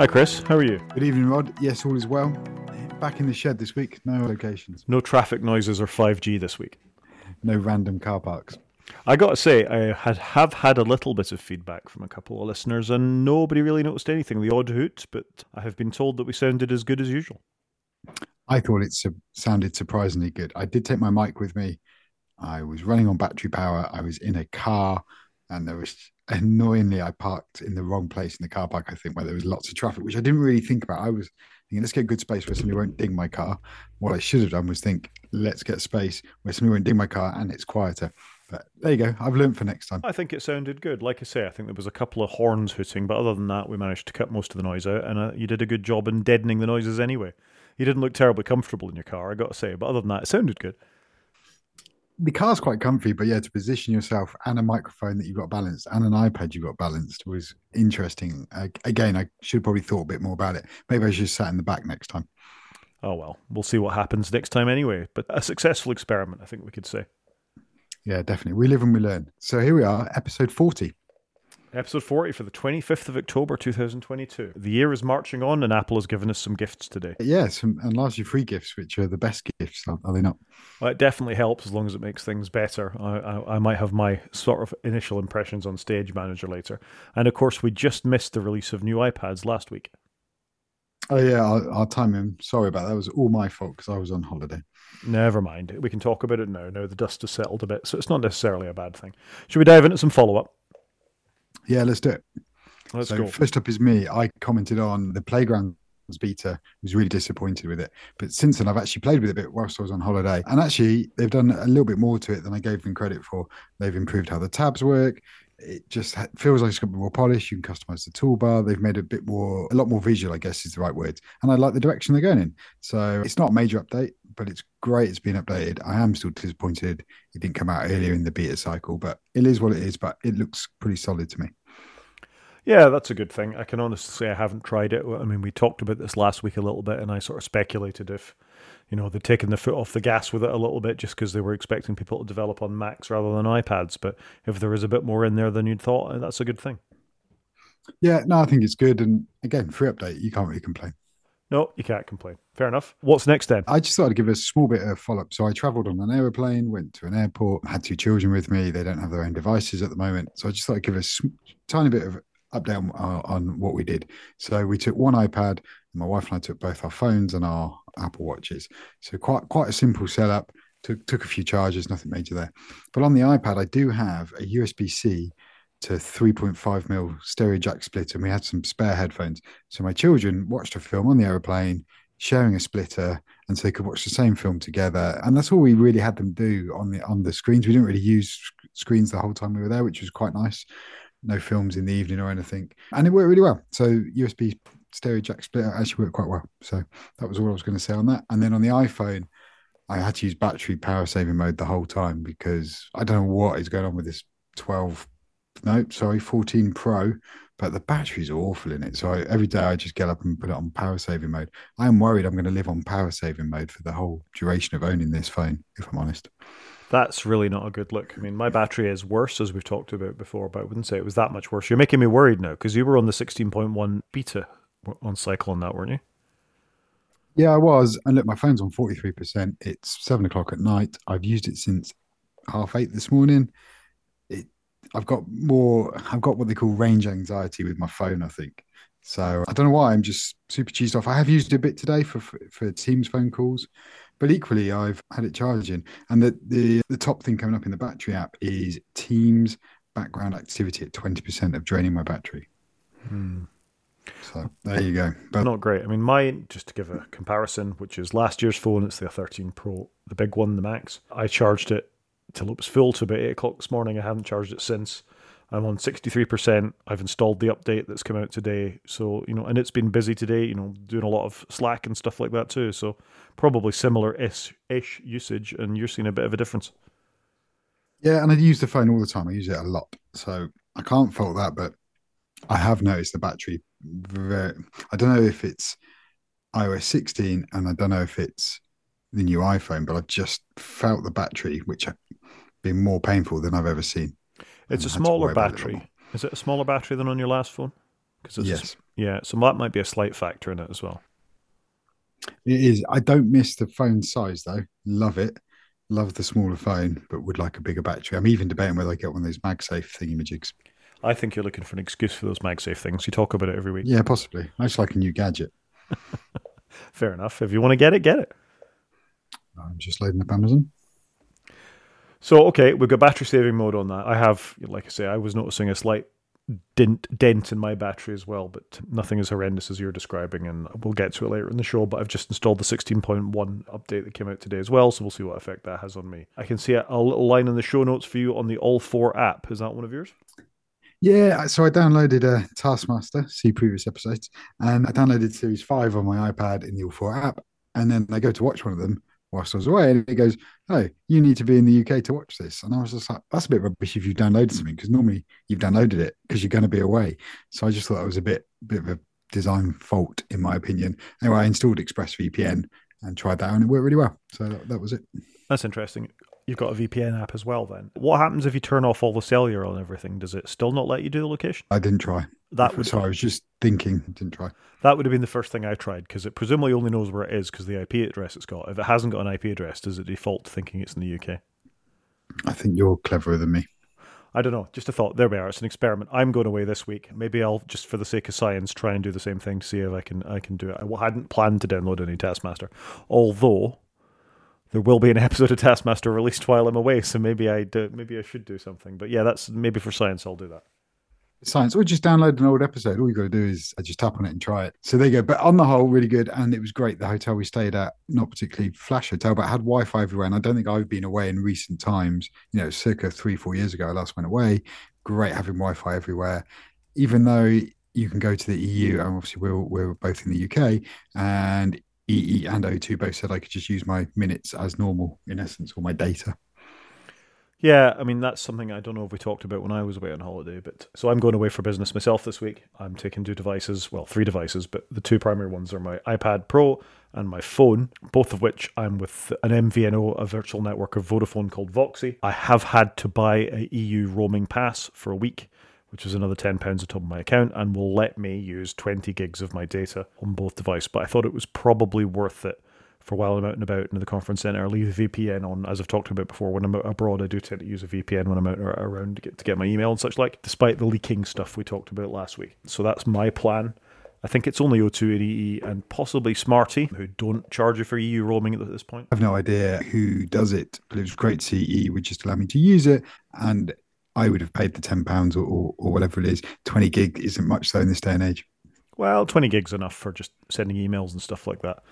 Hi, Chris. How are you? Good evening, Rod. Yes, all is well. Back in the shed this week. No locations. No traffic noises or 5G this week. No random car parks. I got to say, I had have had a little bit of feedback from a couple of listeners, and nobody really noticed anything. The odd hoot, but I have been told that we sounded as good as usual. I thought it su- sounded surprisingly good. I did take my mic with me. I was running on battery power. I was in a car, and there was annoyingly I parked in the wrong place in the car park. I think where there was lots of traffic, which I didn't really think about. I was thinking, let's get a good space where somebody won't ding my car. What I should have done was think, let's get space where somebody won't ding my car and it's quieter. But there you go. I've learned for next time. I think it sounded good. Like I say, I think there was a couple of horns hooting, but other than that, we managed to cut most of the noise out, and uh, you did a good job in deadening the noises anyway. You didn't look terribly comfortable in your car, I got to say, but other than that, it sounded good. The car's quite comfy, but yeah, to position yourself and a microphone that you've got balanced and an iPad you've got balanced was interesting. Uh, again, I should have probably thought a bit more about it. Maybe I should have sat in the back next time. Oh well, we'll see what happens next time anyway. But a successful experiment, I think we could say. Yeah, definitely. We live and we learn. So here we are, episode 40. Episode 40 for the 25th of October 2022. The year is marching on, and Apple has given us some gifts today. Yes, and largely free gifts, which are the best gifts, are they not? Well, it definitely helps as long as it makes things better. I, I, I might have my sort of initial impressions on Stage Manager later. And of course, we just missed the release of new iPads last week. Oh, yeah, I'll, I'll time him. Sorry about that. That was all my fault because I was on holiday. Never mind. We can talk about it now. Now the dust has settled a bit, so it's not necessarily a bad thing. Should we dive into some follow up? Yeah, let's do it. Let's so go. first up is me. I commented on the playgrounds beta. I was really disappointed with it, but since then I've actually played with it a bit whilst I was on holiday, and actually they've done a little bit more to it than I gave them credit for. They've improved how the tabs work. It just feels like it's got a bit more polish. You can customize the toolbar. They've made it a bit more, a lot more visual, I guess is the right word. And I like the direction they're going in. So it's not a major update, but it's great. It's been updated. I am still disappointed it didn't come out earlier in the beta cycle, but it is what it is. But it looks pretty solid to me. Yeah, that's a good thing. I can honestly say I haven't tried it. I mean, we talked about this last week a little bit, and I sort of speculated if, you know, they'd taken the foot off the gas with it a little bit just because they were expecting people to develop on Macs rather than iPads. But if there is a bit more in there than you'd thought, that's a good thing. Yeah, no, I think it's good. And again, free update, you can't really complain. No, you can't complain. Fair enough. What's next then? I just thought I'd give a small bit of follow up. So I travelled on an aeroplane, went to an airport, had two children with me. They don't have their own devices at the moment. So I just thought I'd give a sm- tiny bit of update on, uh, on what we did. So we took one iPad. My wife and I took both our phones and our Apple watches. So quite quite a simple setup. Took took a few charges, nothing major there. But on the iPad, I do have a USB C to 3.5 mil stereo jack splitter, and we had some spare headphones. So my children watched a film on the aeroplane, sharing a splitter, and so they could watch the same film together. And that's all we really had them do on the on the screens. We didn't really use screens the whole time we were there, which was quite nice. No films in the evening or anything, and it worked really well. So USB stereo jack splitter actually worked quite well. So that was all I was going to say on that. And then on the iPhone. I had to use battery power saving mode the whole time because I don't know what is going on with this 12 no, sorry, 14 Pro, but the batteries are awful in it. So I, every day I just get up and put it on power saving mode. I am worried I'm going to live on power saving mode for the whole duration of owning this phone, if I'm honest. That's really not a good look. I mean, my battery is worse, as we've talked about before, but I wouldn't say it was that much worse. You're making me worried now because you were on the 16.1 beta on cycle on that, weren't you? Yeah, I was. And look, my phone's on 43%. It's seven o'clock at night. I've used it since half eight this morning. It, I've got more, I've got what they call range anxiety with my phone, I think. So I don't know why I'm just super cheesed off. I have used it a bit today for, for, for Teams phone calls, but equally I've had it charging. And the, the, the top thing coming up in the battery app is Teams background activity at 20% of draining my battery. Hmm. So there you go. But not great. I mean, mine, just to give a comparison, which is last year's phone, it's the 13 Pro, the big one, the Max. I charged it till it was full to about 8 o'clock this morning. I haven't charged it since. I'm on 63%. I've installed the update that's come out today. So, you know, and it's been busy today, you know, doing a lot of Slack and stuff like that too. So, probably similar ish usage, and you're seeing a bit of a difference. Yeah, and I use the phone all the time. I use it a lot. So, I can't fault that, but I have noticed the battery very, I don't know if it's iOS 16 and I don't know if it's the new iPhone, but I've just felt the battery, which has been more painful than I've ever seen. It's a smaller battery. Is it a smaller battery than on your last phone? Because yes, yeah, so that might be a slight factor in it as well. it is. I don't miss the phone size though. Love it. Love the smaller phone, but would like a bigger battery. I'm even debating whether I get one of those MagSafe thingamajigs. I think you're looking for an excuse for those MagSafe things. You talk about it every week. Yeah, possibly. I just like a new gadget. Fair enough. If you want to get it, get it. I'm just loading up Amazon. So okay, we've got battery saving mode on that. I have, like I say, I was noticing a slight dent dent in my battery as well, but nothing as horrendous as you're describing, and we'll get to it later in the show. But I've just installed the 16.1 update that came out today as well, so we'll see what effect that has on me. I can see a, a little line in the show notes for you on the All4 app. Is that one of yours? Yeah, so I downloaded a Taskmaster, see previous episodes, and I downloaded Series 5 on my iPad in the All4 app. And then I go to watch one of them whilst I was away, and it goes, Oh, you need to be in the UK to watch this. And I was just like, That's a bit rubbish if you've downloaded something, because normally you've downloaded it because you're going to be away. So I just thought that was a bit, bit of a design fault, in my opinion. Anyway, I installed ExpressVPN and tried that, and it worked really well. So that, that was it. That's interesting. You've got a VPN app as well. Then what happens if you turn off all the cellular and everything? Does it still not let you do the location? I didn't try. That would So I was just thinking, didn't try. that would have been the first thing I tried because it presumably only knows where it is because the IP address it's got. If it hasn't got an IP address, does it default thinking it's in the UK? I think you're cleverer than me. I don't know. Just a thought. There we are. It's an experiment. I'm going away this week. Maybe I'll just, for the sake of science, try and do the same thing to see if I can. I can do it. I hadn't planned to download any Taskmaster, although there will be an episode of Taskmaster released while I'm away. So maybe I do, maybe I should do something. But yeah, that's maybe for science. I'll do that. Science. Or just download an old episode. All you got to do is uh, just tap on it and try it. So there you go. But on the whole really good and it was great the hotel we stayed at. Not particularly flash hotel but had wi-fi everywhere and i don't think i've been away in recent times. You know circa three four years ago i last went away. Great having wi-fi everywhere. Even though you can go to the eu and obviously we're, we're both in the uk and ee and o2 both said i could just use my minutes as normal in essence or my data Yeah, I mean that's something I don't know if we talked about when I was away on holiday, but so I'm going away for business myself this week. I'm taking two devices, well, three devices, but the two primary ones are my iPad Pro and my phone, both of which I'm with an MVNO, a virtual network of Vodafone called VOXI. I have had to buy a EU roaming pass for a week, which is another £10 on top of my account, and will let me use 20 gigs of my data on both devices. But I thought it was probably worth it for a while I'm out and about in the conference center. I leave a VPN on, as I've talked about before. When I'm abroad, I do tend to use a VPN when I'm out around to get, to get my email and such like, despite the leaking stuff we talked about last week. So that's my plan. I think it's only O2 and EE and possibly Smarty, who don't charge you for EU roaming at this point. I have no idea who does it, but it was great CE would just allow me to use it. And I would have paid the £10 or, or, or whatever it is. 20 gig isn't much though in this day and age. Well, 20 gigs enough for just sending emails and stuff like that.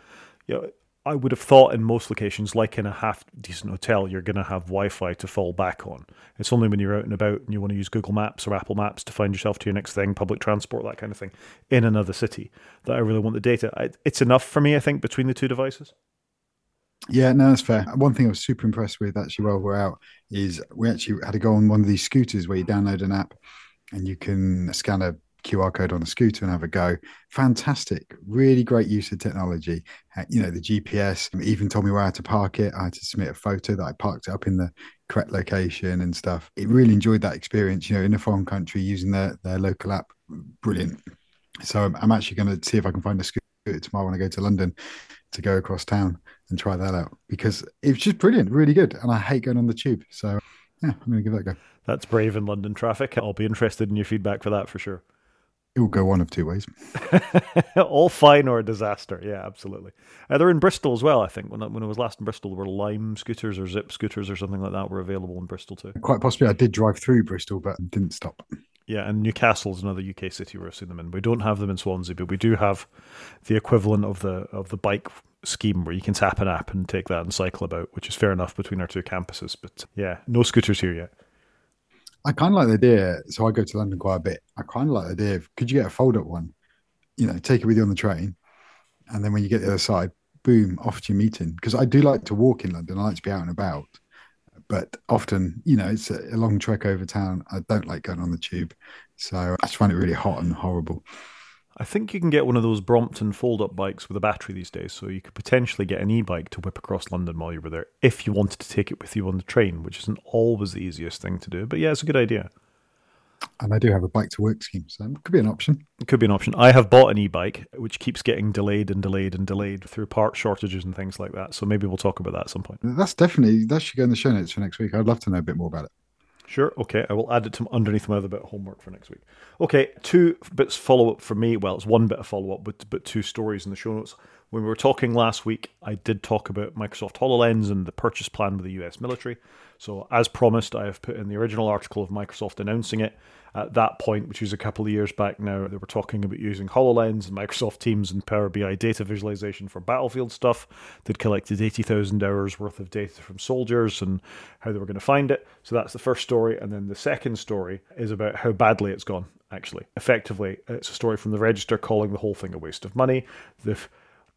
You know, I would have thought in most locations, like in a half decent hotel, you're going to have Wi Fi to fall back on. It's only when you're out and about and you want to use Google Maps or Apple Maps to find yourself to your next thing, public transport, that kind of thing, in another city, that I really want the data. It's enough for me, I think, between the two devices. Yeah, no, that's fair. One thing I was super impressed with actually while we're out is we actually had to go on one of these scooters where you download an app and you can scan a QR code on a scooter and have a go. Fantastic. Really great use of technology. Uh, You know, the GPS even told me where I had to park it. I had to submit a photo that I parked it up in the correct location and stuff. It really enjoyed that experience, you know, in a foreign country using their, their local app. Brilliant. So I'm, I'm actually going to see if I can find a scooter tomorrow when I go to London to go across town and try that out because it's just brilliant, really good. And I hate going on the tube. So yeah, I'm going to give that a go. That's brave in London traffic. I'll be interested in your feedback for that for sure. It will go one of two ways. All fine or a disaster. Yeah, absolutely. Uh, they're in Bristol as well, I think. When I, when I was last in Bristol, there were Lime scooters or Zip scooters or something like that were available in Bristol too. Quite possibly, I did drive through Bristol, but didn't stop. Yeah, and Newcastle's another UK city where I've seen them in. We don't have them in Swansea, but we do have the equivalent of the of the bike scheme where you can tap an app and take that and cycle about, which is fair enough between our two campuses. But yeah, no scooters here yet. I kind of like the idea. So I go to London quite a bit. I kind of like the idea of could you get a fold up one? You know, take it with you on the train, and then when you get the other side, boom, off to your meeting. Because I do like to walk in London. I like to be out and about, but often, you know, it's a, a long trek over town. I don't like going on the tube, so I just find it really hot and horrible. I think you can get one of those Brompton fold up bikes with a battery these days, so you could potentially get an e bike to whip across London while you were there if you wanted to take it with you on the train, which isn't always the easiest thing to do. But yeah, it's a good idea. And I do have a bike to work scheme, so it could be an option. It could be an option. I have bought an e-bike, which keeps getting delayed and delayed and delayed through part shortages and things like that. So maybe we'll talk about that at some point. That's definitely that should go in the show notes for next week. I'd love to know a bit more about it. Sure. Okay. I will add it to underneath my other bit of homework for next week. Okay. Two bits follow up for me. Well, it's one bit of follow up, but but two stories in the show notes. When we were talking last week, I did talk about Microsoft HoloLens and the purchase plan with the US military. So, as promised, I have put in the original article of Microsoft announcing it. At that point, which was a couple of years back now, they were talking about using HoloLens and Microsoft Teams and Power BI data visualization for Battlefield stuff. They'd collected 80,000 hours worth of data from soldiers and how they were going to find it. So, that's the first story. And then the second story is about how badly it's gone, actually. Effectively, it's a story from the Register calling the whole thing a waste of money. They've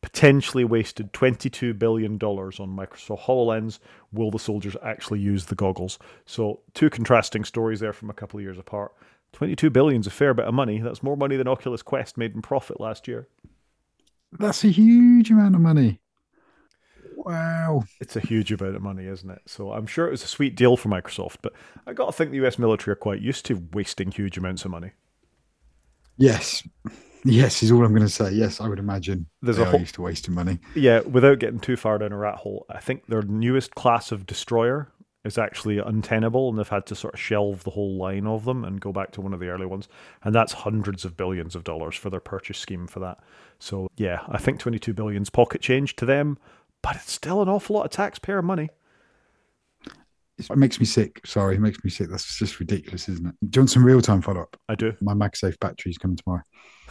potentially wasted $22 billion on Microsoft HoloLens. Will the soldiers actually use the goggles? So, two contrasting stories there from a couple of years apart. 22 billion is a fair bit of money. That's more money than Oculus Quest made in profit last year. That's a huge amount of money. Wow. It's a huge amount of money, isn't it? So I'm sure it was a sweet deal for Microsoft, but I got to think the US military are quite used to wasting huge amounts of money. Yes. Yes, is all I'm going to say. Yes, I would imagine There's they a whole, used to wasting money. Yeah, without getting too far down a rat hole, I think their newest class of destroyer is actually untenable, and they've had to sort of shelve the whole line of them and go back to one of the early ones, and that's hundreds of billions of dollars for their purchase scheme for that. So yeah, I think 22 billion's pocket change to them, but it's still an awful lot of taxpayer money. It makes me sick. Sorry, it makes me sick. That's just ridiculous, isn't it? Do you want some real time follow up? I do. My MagSafe battery's coming tomorrow.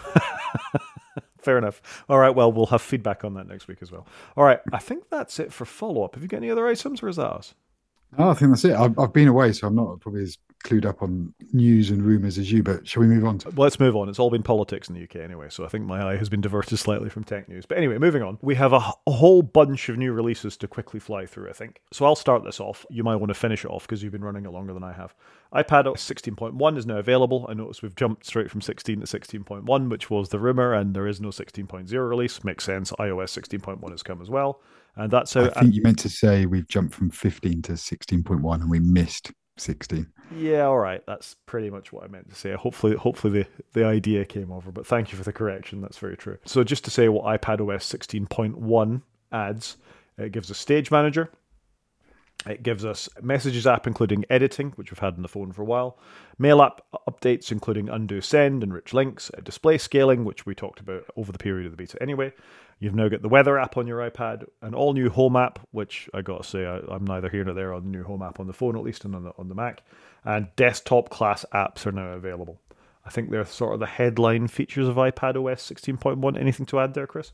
Fair enough. All right. Well, we'll have feedback on that next week as well. All right. I think that's it for follow up. Have you got any other items, or is that us? Oh, I think that's it. I've, I've been away, so I'm not probably as clued up on news and rumours as you, but shall we move on? To- let's move on. It's all been politics in the UK anyway, so I think my eye has been diverted slightly from tech news. But anyway, moving on. We have a, a whole bunch of new releases to quickly fly through, I think. So I'll start this off. You might want to finish it off because you've been running it longer than I have. iPad 16.1 is now available. I notice we've jumped straight from 16 to 16.1, which was the rumour, and there is no 16.0 release. Makes sense. iOS 16.1 has come as well. And that's how. I think you meant to say we've jumped from 15 to 16.1 and we missed 16. Yeah, all right. That's pretty much what I meant to say. Hopefully, hopefully the, the idea came over, but thank you for the correction. That's very true. So, just to say what iPad OS 16.1 adds, it gives a stage manager, it gives us messages app, including editing, which we've had on the phone for a while, mail app updates, including undo send and rich links, display scaling, which we talked about over the period of the beta anyway. You've now got the weather app on your iPad, an all new home app, which I got to say I, am neither here nor there on the new home app on the phone, at least, and on the, on the Mac. And desktop class apps are now available. I think they're sort of the headline features of iPad OS 16.1. Anything to add there, Chris?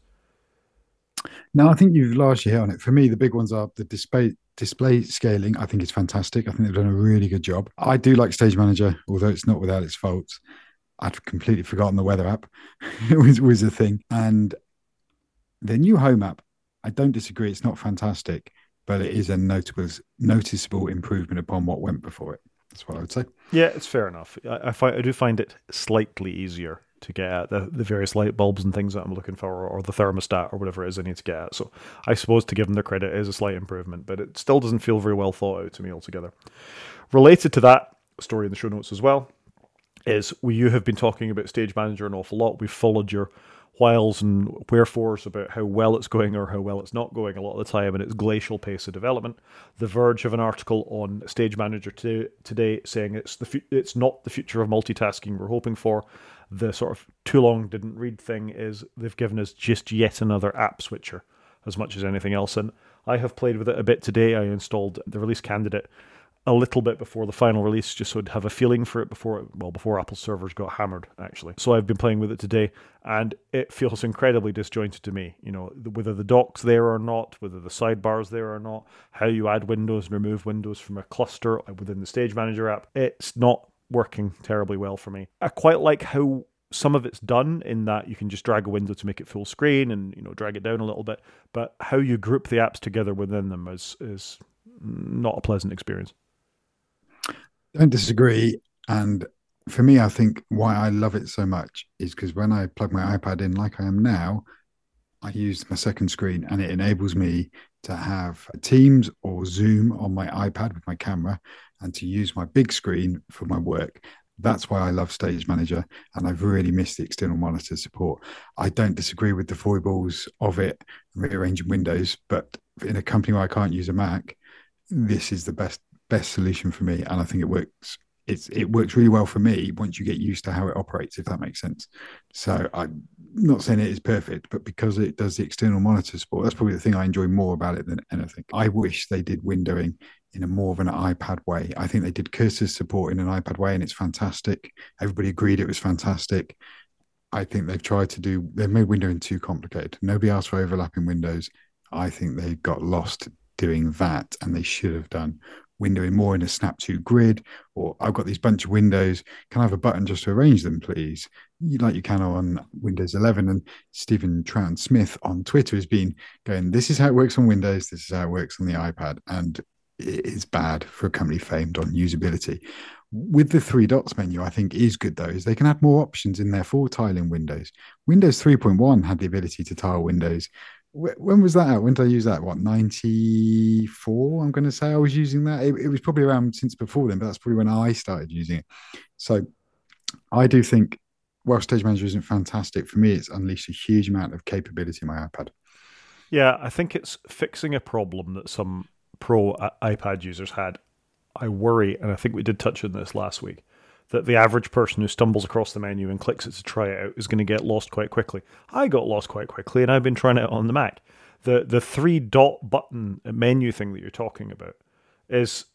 No, I think you've largely hit on it. For me, the big ones are the display display scaling. I think it's fantastic. I think they've done a really good job. I do like Stage Manager, although it's not without its faults. I'd completely forgotten the weather app. it was, was a thing. And the new home app, I don't disagree. It's not fantastic, but it is a notable, noticeable improvement upon what went before it. That's what I would say. Yeah, it's fair enough. I, I, find, I do find it slightly easier to get at the, the various light bulbs and things that I'm looking for, or, or, the thermostat or whatever it is I need to get at. So I suppose to give them the credit is a slight improvement, but it still doesn't feel very well thought out to me altogether. Related to that story in the show notes as well is we you have been talking about Stage Manager an awful lot. We've followed your whiles and wherefores about how well it's going or how well it's not going a lot of the time, and its glacial pace of development. The Verge have an article on Stage Manager to, today saying it's the it's not the future of multitasking we're hoping for. The sort of too long didn't read thing is they've given us just yet another app switcher as much as anything else, and I have played with it a bit today. I installed the release candidate a little bit before the final release, just so I'd have a feeling for it before, well, before Apple servers got hammered, actually. So I've been playing with it today, and it feels incredibly disjointed to me. You know, whether the dock's there or not, whether the sidebar's there or not, how you add windows and remove windows from a cluster within the Stage Manager app, it's not working terribly well for me. I quite like how some of it's done in that you can just drag a window to make it full screen and you know drag it down a little bit but how you group the apps together within them is is not a pleasant experience don't disagree. And for me, I think why I love it so much is because when I plug my iPad in, like I am now, I use my second screen and it enables me to have Teams or Zoom on my iPad with my camera and to use my big screen for my work. That's why I love Stage Manager, and I've really missed the external monitor support. I don't disagree with the foibles of it, rearranging windows, but in a company where I can't use a Mac, this is the best best solution for me, and I think it works. It's it works really well for me once you get used to how it operates, if that makes sense. So I'm not saying it is perfect, but because it does the external monitor support, that's probably the thing I enjoy more about it than anything. I wish they did windowing in a more of an iPad way. I think they did cursor support in an iPad way, and it's fantastic. Everybody agreed it was fantastic. I think they've tried to do they've made windowing too complicated. Nobody asked for overlapping windows. I think they got lost doing that, and they should have done windowing more in a snap to grid, or I've got these bunch of windows. Can I have a button just to arrange them, please? Like you can on Windows 11. And Stephen Troughton Smith on Twitter has been going, This is how it works on Windows, this is how it works on the iPad. And it is bad for a company famed on usability. With the three dots menu, I think is good though, is they can add more options in there for tiling windows. Windows 3.1 had the ability to tile windows when was that out? When did I use that? What, 94? I'm going to say I was using that. It, it, was probably around since before then, but that's probably when I started using it. So I do think, while Stage Manager isn't fantastic, for me, it's unleashed a huge amount of capability in my iPad. Yeah, I think it's fixing a problem that some pro uh, iPad users had. I worry, and I think we did touch on this last week that the average person who stumbles across the menu and clicks it to try it out is going to get lost quite quickly. I got lost quite quickly, and I've been trying it on the Mac. The the three dot button menu thing that you're talking about is,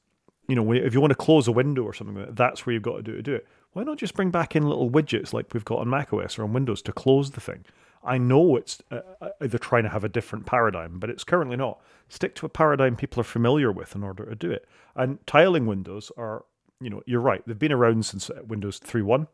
you know, if you want to close a window or something like that, that's where you've got to do to do it. Why not just bring back in little widgets like we've got on macOS or on Windows to close the thing? I know it's uh, uh they're trying to have a different paradigm, but it's currently not. Stick to a paradigm people are familiar with in order to do it. And tiling windows are you know, you're right. They've been around since uh, Windows 3.1.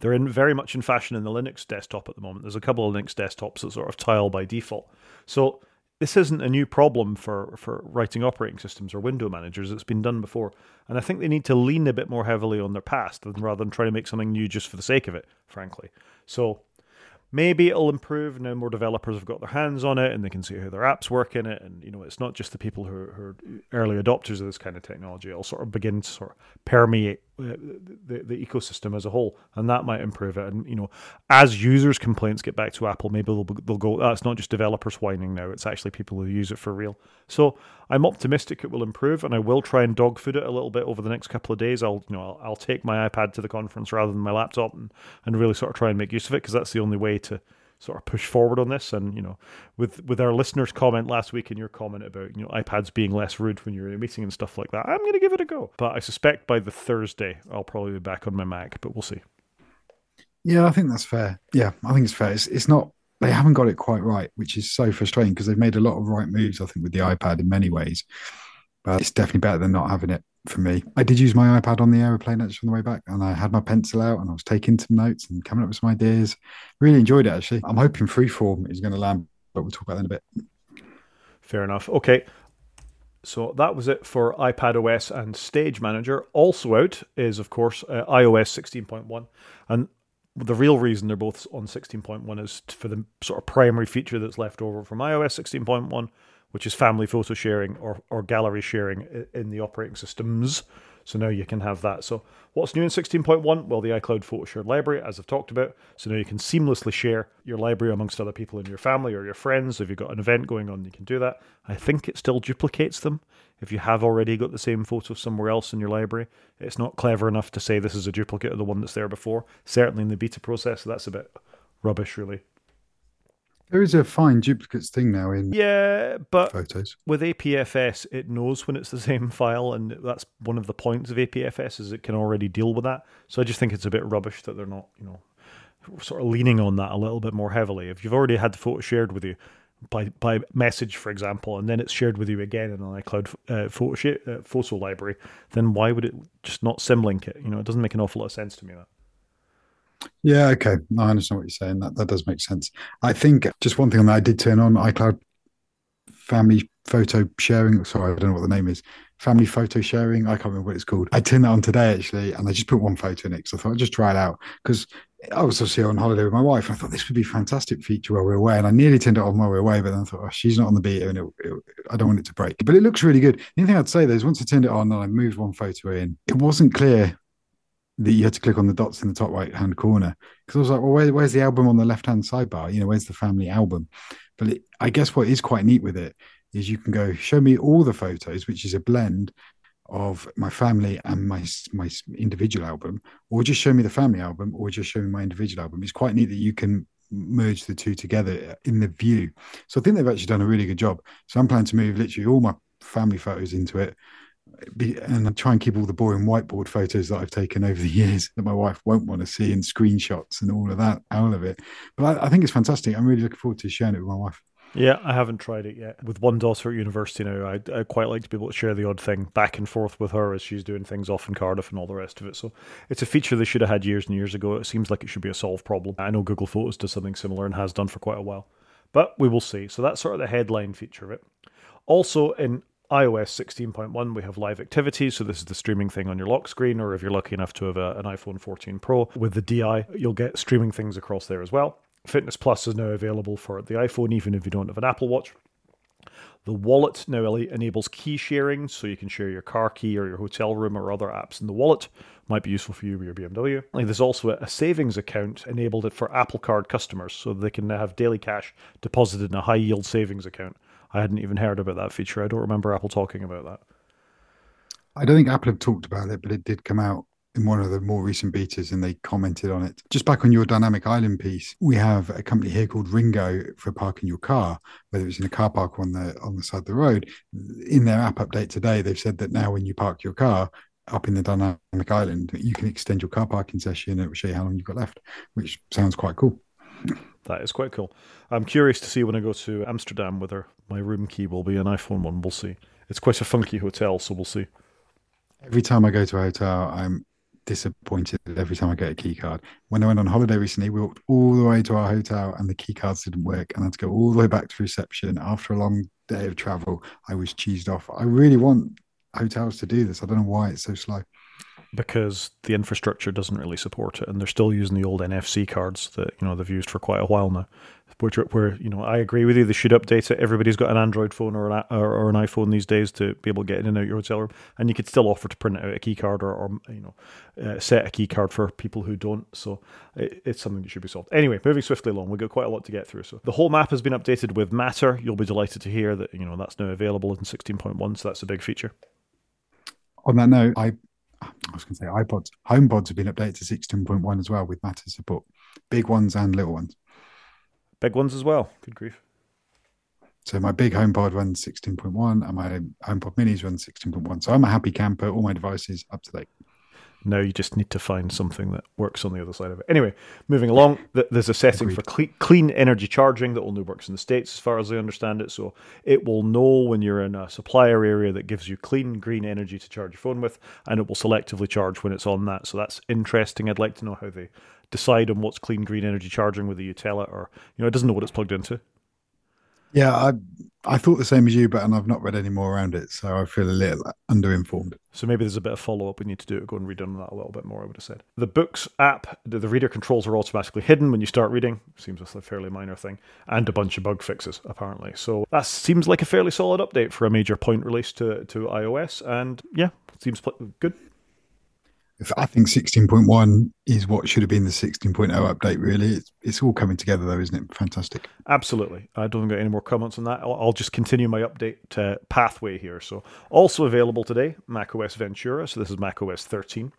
They're in very much in fashion in the Linux desktop at the moment. There's a couple of Linux desktops that sort of tile by default. So this isn't a new problem for, for writing operating systems or window managers. It's been done before. And I think they need to lean a bit more heavily on their past rather than trying to make something new just for the sake of it, frankly. So maybe it'll improve now more developers have got their hands on it and they can see how their apps work in it. And you know it's not just the people who who are early adopters of this kind of technology it'll sort of begin to sort of permeate Uh, the, the ecosystem as a whole, and that might improve it. And you know, as users' complaints get back to Apple, maybe they'll they'll go. Oh, not just developers whining now; it's actually people who use it for real. So I'm optimistic it will improve, and I will try and dog food it a little bit over the next couple of days. I'll you know I'll, I'll take my iPad to the conference rather than my laptop, and and really sort of try and make use of it because that's the only way to sort of push forward on this. And you know, with with our listeners' comment last week and your comment about you know iPads being less rude when you're in a meeting and stuff like that, I'm going to give it a go. But I suspect by the Thursday I'll probably be back on my Mac, but we'll see. Yeah, I think that's fair. Yeah, I think it's fair. It's, it's not they haven't got it quite right, which is so frustrating because they've made a lot of right moves. I think with the iPad in many ways, but it's definitely better than not having it for me. I did use my iPad on the aeroplane actually on the way back, and I had my pencil out and I was taking some notes and coming up with some ideas. Really enjoyed it actually. I'm hoping Freeform is going to land, but we'll talk about that in a bit. Fair enough. Okay. So that was it for iPad OS and Stage Manager. Also out is, of course, uh, iOS 16.1. And the real reason they're both on 16.1 is for the sort of primary feature that's left over from iOS 16.1, which is family photo sharing or, or gallery sharing in the operating systems. So now you can have that. So what's new in 16.1? Well, the iCloud Photo Share library, as I've talked about. So now you can seamlessly share your library amongst other people in your family or your friends. If you've got an event going on, you can do that. I think it still duplicates them. If you have already got the same photo somewhere else in your library, it's not clever enough to say this is a duplicate of the one that's there before. Certainly in the beta process, that's a bit rubbish, really. There is a fine duplicates thing now in yeah, but photos with APFS, it knows when it's the same file, and that's one of the points of APFS is it can already deal with that. So I just think it's a bit rubbish that they're not, you know, sort of leaning on that a little bit more heavily. If you've already had the photo shared with you by by message, for example, and then it's shared with you again in an iCloud uh, photo uh, photo library, then why would it just not symlink it? You know, it doesn't make an awful lot of sense to me that. Yeah, okay. I understand what you're saying. That that does make sense. I think just one thing on that, I did turn on iCloud family photo sharing. Sorry, I don't know what the name is. Family photo sharing. I can't remember what it's called. I turned that on today actually, and I just put one photo in it because I thought I'd just try it out because I was obviously on holiday with my wife. And I thought this would be a fantastic feature while we are away, and I nearly turned it on while we are away, but then I thought oh, she's not on the beat, and it, it, I don't want it to break. But it looks really good. The only thing I'd say though is once I turned it on and I moved one photo in, it wasn't clear that you had to click on the dots in the top right hand corner because I was like, well, where, where's the album on the left hand sidebar? You know, where's the family album? But it, I guess what is quite neat with it is you can go show me all the photos, which is a blend of my family and my my individual album, or just show me the family album, or just show me my individual album. It's quite neat that you can merge the two together in the view. So I think they've actually done a really good job. So I'm planning to move literally all my family photos into it. And try and keep all the boring whiteboard photos that I've taken over the years that my wife won't want to see and screenshots and all of that out of it. But I, I think it's fantastic. I'm really looking forward to sharing it with my wife. Yeah, I haven't tried it yet. With one daughter at university now, I I quite like to be able to share the odd thing back and forth with her as she's doing things off in Cardiff and all the rest of it. So it's a feature they should have had years and years ago. It seems like it should be a solved problem. I know Google Photos does something similar and has done for quite a while, but we will see. So that's sort of the headline feature of it. Also in iOS 16.1, we have live activities. So, this is the streaming thing on your lock screen, or if you're lucky enough to have a, an iPhone 14 Pro with the DI, you'll get streaming things across there as well. Fitness Plus is now available for the iPhone, even if you don't have an Apple Watch. The wallet now enables key sharing, so you can share your car key or your hotel room or other apps in the wallet. Might be useful for you with your BMW. There's also a savings account enabled for Apple Card customers, so they can have daily cash deposited in a high yield savings account. I hadn't even heard about that feature. I don't remember Apple talking about that. I don't think Apple have talked about it, but it did come out in one of the more recent betas and they commented on it. Just back on your dynamic island piece, we have a company here called RingGo for parking your car, whether it's in a car park on the on the side of the road. In their app update today, they've said that now when you park your car up in the dynamic island, you can extend your car parking session and it will show you how long you've got left, which sounds quite cool. That is quite cool. I'm curious to see when I go to Amsterdam whether my room key will be an iPhone one. We'll see. It's quite a funky hotel, so we'll see. Every time I go to a hotel, I'm disappointed every time I get a key card. When I went on holiday recently, we walked all the way to our hotel and the key cards didn't work. And I had to go all the way back to reception after a long day of travel. I was cheesed off. I really want hotels to do this. I don't know why it's so slow. Because the infrastructure doesn't really support it, and they're still using the old NFC cards that you know they've used for quite a while now which where you know I agree with you. They should update it. Everybody's got an Android phone or an or, or, an iPhone these days to be able to get in and out your hotel room, and you could still offer to print out a key card or, or you know uh, set a key card for people who don't. So it, it's something that should be solved. Anyway, moving swiftly along, we've got quite a lot to get through. So the Home app has been updated with Matter. You'll be delighted to hear that you know that's now available in 16.1. So that's a big feature. On that note, I I was going to say iPods, HomePods have been updated to 16.1 as well with Matter support, big ones and little ones. Big ones as well. Good grief. So my big HomePod runs 16.1 and my HomePod minis run 16.1. So I'm a happy camper. All my devices up to date. Now you just need to find something that works on the other side of it. Anyway, moving along, there's a setting Agreed. for clean energy charging that only works in the States, as far as I understand it. So it will know when you're in a supplier area that gives you clean green energy to charge your phone with, and it will selectively charge when it's on that. So that's interesting. I'd like to know how they decide on what's clean green energy charging, whether you tell it or, you know, it doesn't know what it's plugged into. Yeah, I I thought the same as you, but and I've not read any more around it, so I feel a little underinformed. So maybe there's a bit of follow up we need to do to go and read on that a little bit more. I would have said the books app, the, the reader controls are automatically hidden when you start reading. Seems a fairly minor thing, and a bunch of bug fixes apparently. So that seems like a fairly solid update for a major point release to to iOS, and yeah, seems good. I think 16.1 is what should have been the 16.0 update, really. It's, it's all coming together, though, isn't it? Fantastic. Absolutely. I don't got any more comments on that. I'll, I'll just continue my update uh, pathway here. So, also available today, macOS Ventura. So, this is macOS 13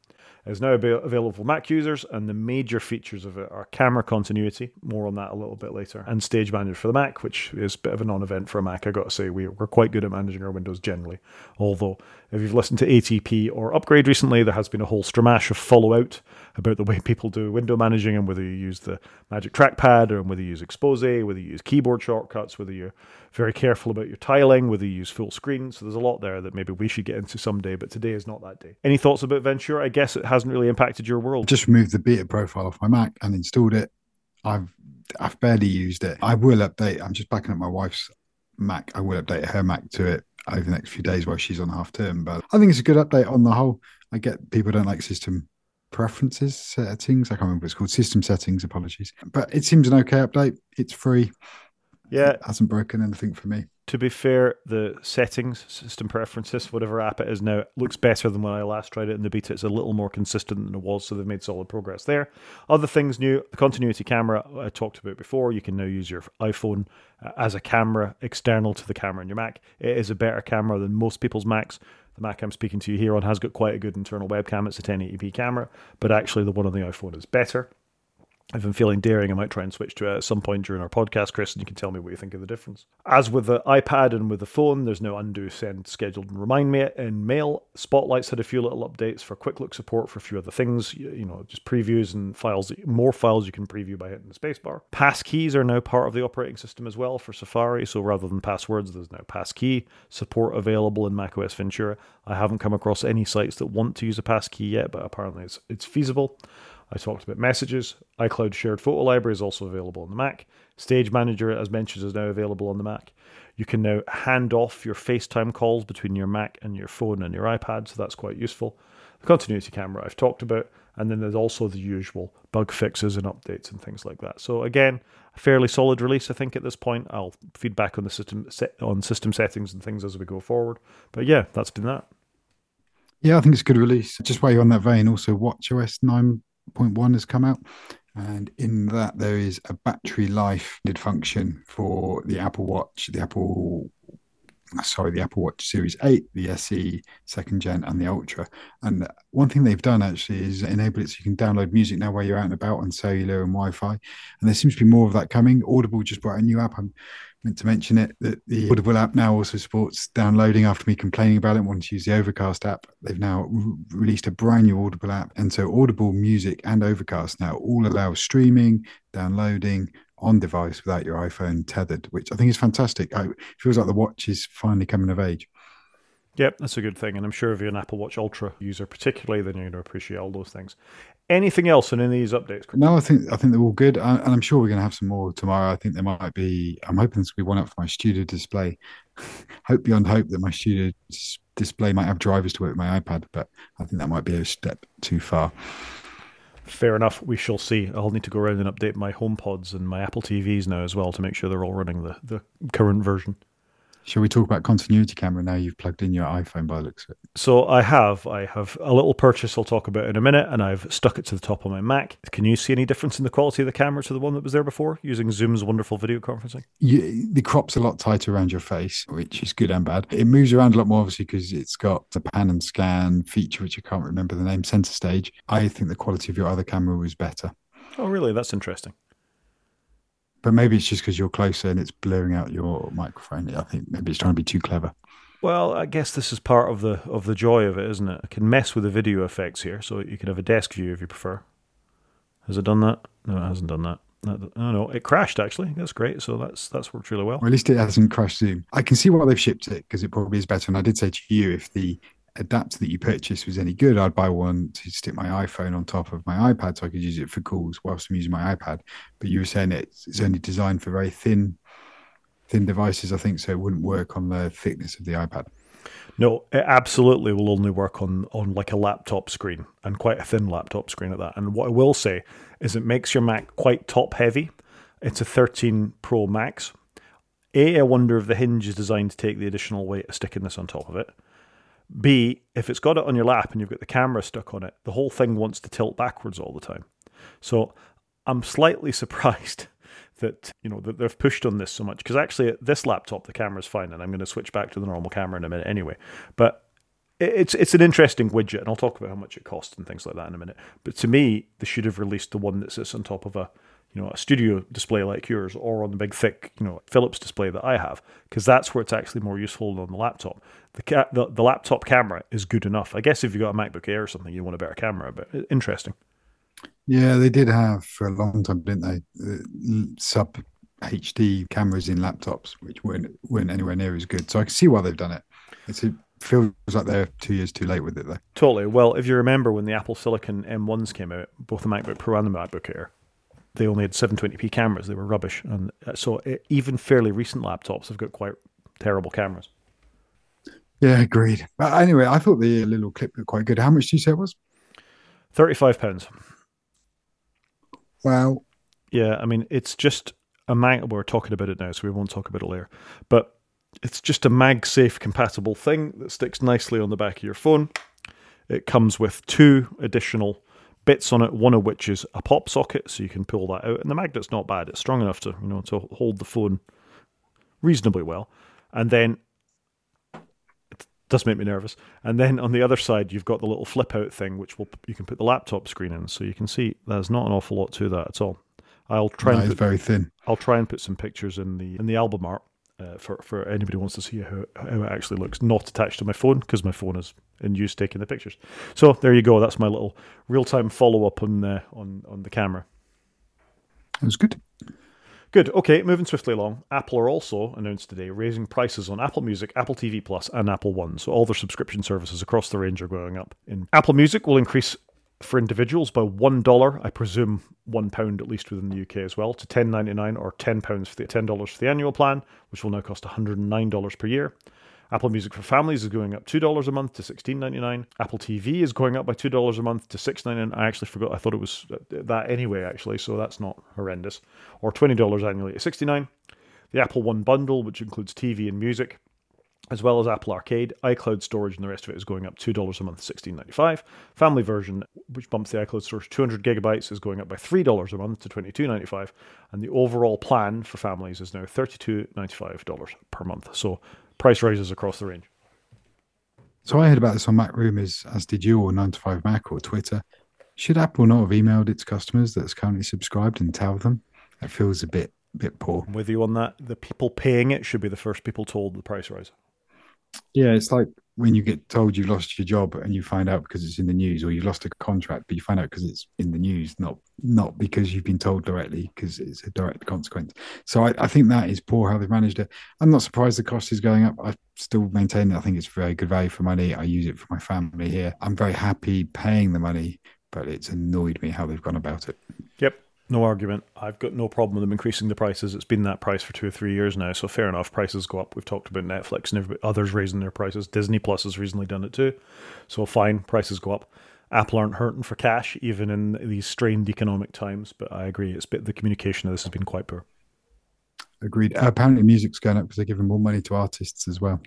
is now available for Mac users, and the major features of it are camera continuity, more on that a little bit later, and Stage Manager for the Mac, which is a bit of a non event for a Mac. I got to say, we, we're quite good at managing our windows generally. Although, if you've listened to ATP or Upgrade recently, there has been a whole stramash of follow out about the way people do window managing and whether you use the Magic Trackpad or whether you use Expose, whether you use keyboard shortcuts, whether you're very careful about your tiling, whether you use full screen. So there's a lot there that maybe we should get into someday, but today is not that day. Any thoughts about Ventura? I guess it hasn't really impacted your world. Just removed the beta profile off my Mac and installed it. I've I've barely used it. I will update. I'm just backing up my wife's Mac. I will update her Mac to it over the next few days while she's on half term. But I think it's a good update on the whole. I get people don't like system preferences settings. I can't remember what it's called. System settings. Apologies, but it seems an okay update. It's free. Yeah, it hasn't broken anything for me. To be fair, the settings, system preferences, whatever app it is now, looks better than when I last tried it in the beta. It's a little more consistent than it was, so they've made solid progress there. Other things new the continuity camera I talked about before. You can now use your iPhone uh, as a camera external to the camera in your Mac. It is a better camera than most people's Macs. The Mac I'm speaking to you here on has got quite a good internal webcam. It's a 1080p camera, but actually the one on the iPhone is better if I'm feeling daring, I might try and switch to it at some point during our podcast, Chris, and you can tell me what you think of the difference. As with the iPad and with the phone, there's no undo, send, scheduled, and remind me in Mail. Spotlights had a few little updates for quick look support for a few other things, you, know, just previews and files, more files you can preview by hitting the spacebar. Passkeys are now part of the operating system as well for Safari, so rather than passwords, there's now passkey support available in macOS Ventura. I haven't come across any sites that want to use a passkey yet, but apparently it's, it's feasible. I talked about messages. iCloud Shared Photo Library is also available on the Mac. Stage Manager, as mentioned, is now available on the Mac. You can now hand off your FaceTime calls between your Mac and your phone and your iPad, so that's quite useful. The continuity camera I've talked about, and then there's also the usual bug fixes and updates and things like that. So again, a fairly solid release, I think, at this point. I'll feedback on the system on system settings and things as we go forward. But yeah, that's been that. Yeah, I think it's a good release. Just while you're on that vein, also WatchOS 9 1.1 has come out. And in that, there is a battery life function for the Apple Watch, the Apple, sorry, the Apple Watch Series 8, the SE second gen, and the Ultra. And one thing they've done actually is enable it so you can download music now while you're out and about on cellular and Wi Fi. And there seems to be more of that coming. Audible just brought a new app. I'm meant to mention it that the Audible app now also supports downloading after me complaining about it, wanting to use the Overcast app. They've now re- released a brand new Audible app. And so Audible Music and Overcast now all allow streaming, downloading on device without your iPhone tethered, which I think is fantastic. I, it feels like the watch is finally coming of age. Yep, that's a good thing. And I'm sure if you're an Apple Watch Ultra user, particularly, then you're going to appreciate all those things. Anything else in any of these updates? No, I think I think they're all good, and I'm sure we're going to have some more tomorrow. I think there might be. I'm hoping this will be one up for my studio display. hope beyond hope that my studio display might have drivers to work with my iPad, but I think that might be a step too far. Fair enough. We shall see. I'll need to go around and update my HomePods and my Apple TVs now as well to make sure they're all running the, the current version. Shall we talk about continuity camera now you've plugged in your iPhone by looks of it? So I have. I have a little purchase I'll talk about in a minute, and I've stuck it to the top of my Mac. Can you see any difference in the quality of the camera to the one that was there before using Zoom's wonderful video conferencing? You, the crop's a lot tighter around your face, which is good and bad. It moves around a lot more, obviously, because it's got the pan and scan feature, which I can't remember the name, center stage. I think the quality of your other camera was better. Oh, really? That's interesting but maybe it's just because you're closer and it's blurring out your microphone. I think maybe it's trying to be too clever. Well, I guess this is part of the of the joy of it, isn't it? I can mess with the video effects here, so you can have a desk view if you prefer. Has it done that? No, it hasn't done that. Oh no, it crashed actually. That's great. So that's that's worked really well. Or at least it hasn't crashed Zoom. I can see why they've shipped it because it probably is better. And I did say to you, if the adapter that you purchased was any good, I'd buy one to stick my iPhone on top of my iPad so I could use it for calls whilst I'm using my iPad. But you were saying it's, it's only designed for very thin, thin devices, I think, so it wouldn't work on the thickness of the iPad. No, it absolutely will only work on on like a laptop screen and quite a thin laptop screen at that. And what I will say is it makes your Mac quite top heavy. It's a 13 Pro Max. A, I wonder if the hinge is designed to take the additional weight of sticking this on top of it. B, if it's got it on your lap and you've got the camera stuck on it, the whole thing wants to tilt backwards all the time. So I'm slightly surprised that you know that they've pushed on this so much because actually this laptop the camera's fine and I'm going to switch back to the normal camera in a minute anyway. But it's it's an interesting widget and I'll talk about how much it costs and things like that in a minute. But to me, they should have released the one that sits on top of a you know, a studio display like yours or on the big thick, you know, Philips display that I have, because that's where it's actually more useful than on the laptop. The, ca- the the laptop camera is good enough. I guess if you've got a MacBook Air or something, you want a better camera, but uh, interesting. Yeah, they did have for a long time, didn't they? Uh, sub HD cameras in laptops, which weren't weren't anywhere near as good. So I can see why they've done it. It's a, feels like they're two years too late with it, though. Totally. Well, if you remember when the Apple Silicon M1s came out, both the MacBook Pro and the MacBook Air, they only had 720p cameras. They were rubbish. And uh, so it, even fairly recent laptops have got quite terrible cameras. Yeah, agreed. But anyway, I thought the little clip looked quite good. How much do you say it was? Thirty-five pounds. Wow. Yeah, I mean, it's just a mag. We're talking about it now, so we won't talk about it later. But It's just a MagSafe compatible thing that sticks nicely on the back of your phone. It comes with two additional bits on it, one of which is a pop socket, so you can pull that out. And the magnet's not bad; it's strong enough to you know to hold the phone reasonably well. And then it does make me nervous. And then on the other side, you've got the little flip out thing, which will you can put the laptop screen in, so you can see there's not an awful lot to that at all. I'll try No, and it's put, very thin. I'll try and put some pictures in the in the album art uh, for for anybody who wants to see how, how it actually looks. Not attached to my phone because my phone is in use taking the pictures. So there you go. That's my little real time follow up on uh, on on the camera. It was good. Good. Okay, moving swiftly along. Apple are also announced today raising prices on Apple Music, Apple TV Plus, and Apple One. So all their subscription services across the range are going up. In Apple Music will increase for individuals by one dollar, I presume one pound at least within the UK as well, to ten ninety nine or ten pounds for the ten dollars for the annual plan, which will now cost one hundred and nine dollars per year. Apple Music for families is going up two dollars a month to sixteen ninety nine. Apple TV is going up by two dollars a month to six ninety nine. I actually forgot. I thought it was that anyway, actually, so that's not horrendous. Or twenty dollars annually at sixty nine. The Apple One bundle, which includes TV and music, as well as Apple Arcade, iCloud storage, and the rest of it is going up two dollars a month, sixteen ninety five. Family version, which bumps the iCloud storage two hundred gigabytes, is going up by three dollars a month to twenty two ninety five, and the overall plan for families is now thirty two ninety five dollars per month. So price rises across the range. So I heard about this on Mac Rumors, as did you, or 9 to 5 Mac or Twitter. Should Apple not have emailed its customers that's currently subscribed and tell them? That feels a bit bit poor. I'm with you on that. The people paying it should be the first people told the price rise. Yeah, it's like when you get told you lost your job and you find out because it's in the news, or you lost a contract, but you find out because it's in the news, not not because you've been told directly, because it's a direct consequence. So I, I think that is poor how they've managed it. I'm not surprised the cost is going up. I still maintain that I think it's very good value for money. I use it for my family here. I'm very happy paying the money, but it's annoyed me how they've gone about it. Yep. No argument. I've got no problem with them increasing the prices. It's been that price for two or three years now, so fair enough. Prices go up. We've talked about Netflix and everybody, others raising their prices. Disney Plus has recently done it too. So fine, prices go up. Apple aren't hurting for cash, even in these strained economic times. But I agree, it's bit, the communication of this has been quite poor. Agreed. Apparently, music's going up because they're giving more money to artists as well.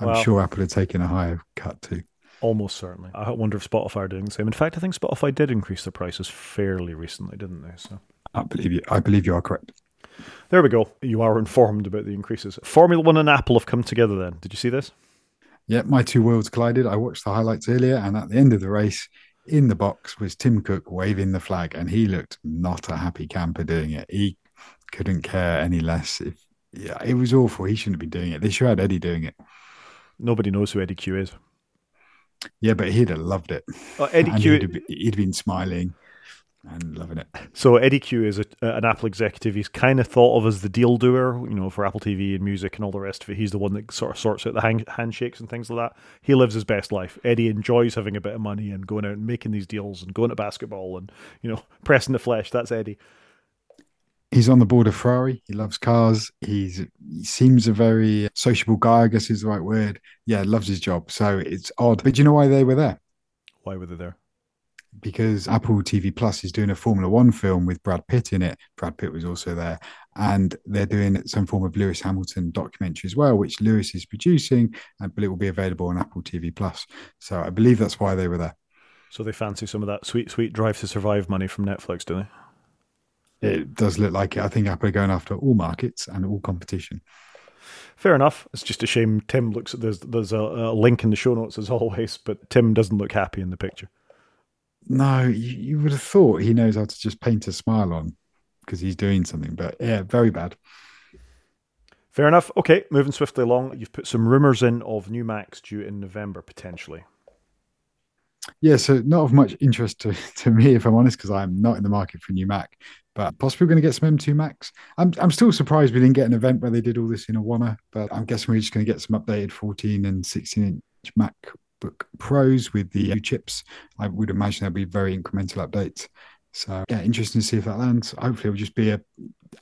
I'm Well- sure Apple are taking a higher cut too. Almost certainly. I wonder if Spotify are doing the same. In fact, I think Spotify did increase their prices fairly recently, didn't they? So I believe you. I believe you are correct. there we go. You are informed about the increases. Formula One and Apple have come together. Then, did you see this? Yeah, my two worlds collided. I watched the highlights earlier, and at the end of the race, in the box was Tim Cook waving the flag, and he looked not a happy camper doing it. He couldn't care any less. If yeah, it was awful. He shouldn't be doing it. They should have Eddie doing it. Nobody knows who Eddy Cue is. Yeah, but he'd have loved it. Uh, Eddie And Q. He'd, have been, he'd been smiling and loving it. So Eddy Cue is a, an Apple executive. He's kind of thought of as the deal doer, you know, for Apple TV and music and all the rest of it. He's the one that sort of sorts out the hand, handshakes and things like that. He lives his best life. Eddie enjoys having a bit of money and going out and making these deals and going to basketball and you know pressing the flesh. That's Eddie. He's on the board of Ferrari. He loves cars. He's he seems a very sociable guy. I guess is the right word. Yeah, loves his job. So it's odd. But do you know why they were there? Why were they there? because Apple TV Plus is doing a Formula One film with Brad Pitt in it. Brad Pitt was also there. And they're doing some form of Lewis Hamilton documentary as well, which Lewis is producing, and but it will be available on Apple TV Plus. So I believe that's why they were there. So they fancy some of that sweet, sweet Drive to Survive money from Netflix, do they? It does look like it. I think Apple are going after all markets and all competition. Fair enough. It's just a shame Tim looks at there's there's a, a link in the show notes as always, but Tim doesn't look happy in the picture. No, you, you would have thought he knows how to just paint a smile on because he's doing something, but yeah, very bad. Fair enough. Okay, moving swiftly along. You've put some rumors in of new Macs due in November potentially. Yeah, so not of much interest to, to me, if I'm honest, because I'm not in the market for a new Mac, but possibly we're going to get some M2 Macs. I'm, I'm still surprised we didn't get an event where they did all this in a Wanna, but I'm guessing we're just going to get some updated 14 and 16 inch MacBook Pros with the new chips. I would imagine there'll be very incremental updates. So, yeah, interesting to see if that lands. Hopefully, it'll just be a.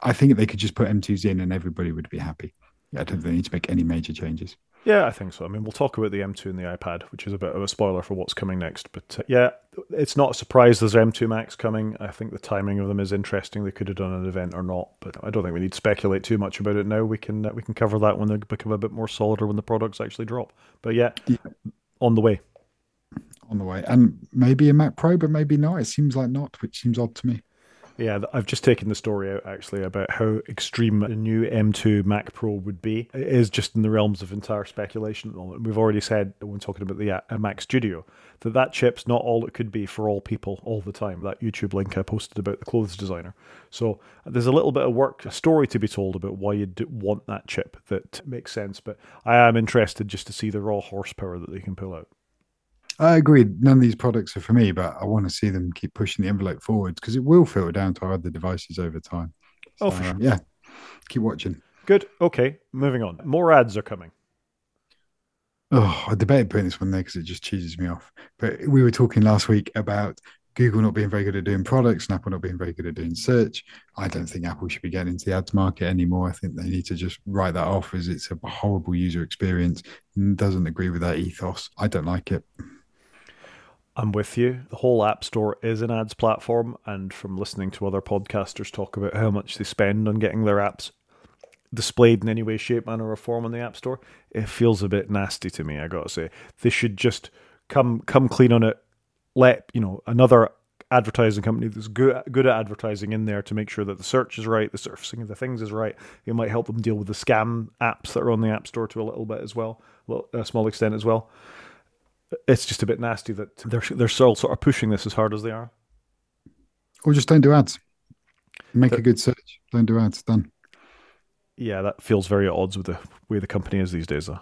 I think they could just put M2s in and everybody would be happy. I don't think they need to make any major changes. Yeah, I think so. I mean, we'll talk about the M2 and the iPad, which is a bit of a spoiler for what's coming next. But uh, yeah, it's not a surprise there's M2 Max coming. I think the timing of them is interesting. They could have done an event or not, but I don't think we need to speculate too much about it now. We can uh, we can cover that when they become a bit more solid or when the products actually drop. But yeah, yeah. on the way. On the way, and maybe a Mac Pro, but maybe not. It seems like not, which seems odd to me. Yeah, I've just taken the story out actually about how extreme a new M2 Mac Pro would be. It is just in the realms of entire speculation at the moment. We've already said when talking about the uh, Mac Studio that that chip's not all it could be for all people all the time. That YouTube link I posted about the clothes designer. So there's a little bit of work, a story to be told about why you'd want that chip that makes sense. But I am interested just to see the raw horsepower that they can pull out. I agree. None of these products are for me, but I want to see them keep pushing the envelope forwards because it will filter down to our other devices over time. Oh, so, oh, for sure. yeah, keep watching. Good. Okay, moving on. More ads are coming. Oh, I debated putting this one there because it just cheeses me off. But we were talking last week about Google not being very good at doing products and Apple not being very good at doing search. I don't think Apple should be getting into the ads market anymore. I think they need to just write that off as it's a horrible user experience. And doesn't agree with that ethos. I don't like it. I'm with you. The whole App Store is an ads platform, and from listening to other podcasters talk about how much they spend on getting their apps displayed in any way, shape, manner, or form on the App Store, it feels a bit nasty to me. I gotta say, they should just come come clean on it. Let you know another advertising company that's good good at advertising in there to make sure that the search is right, the surfacing of the things is right. It might help them deal with the scam apps that are on the App Store to a little bit as well, a small extent as well it's just a bit nasty that they're they're still sort of pushing this as hard as they are. Or just don't do ads. Make a good search. Don't do ads. Done. Yeah, that feels very at odds with the way the company is these days, though.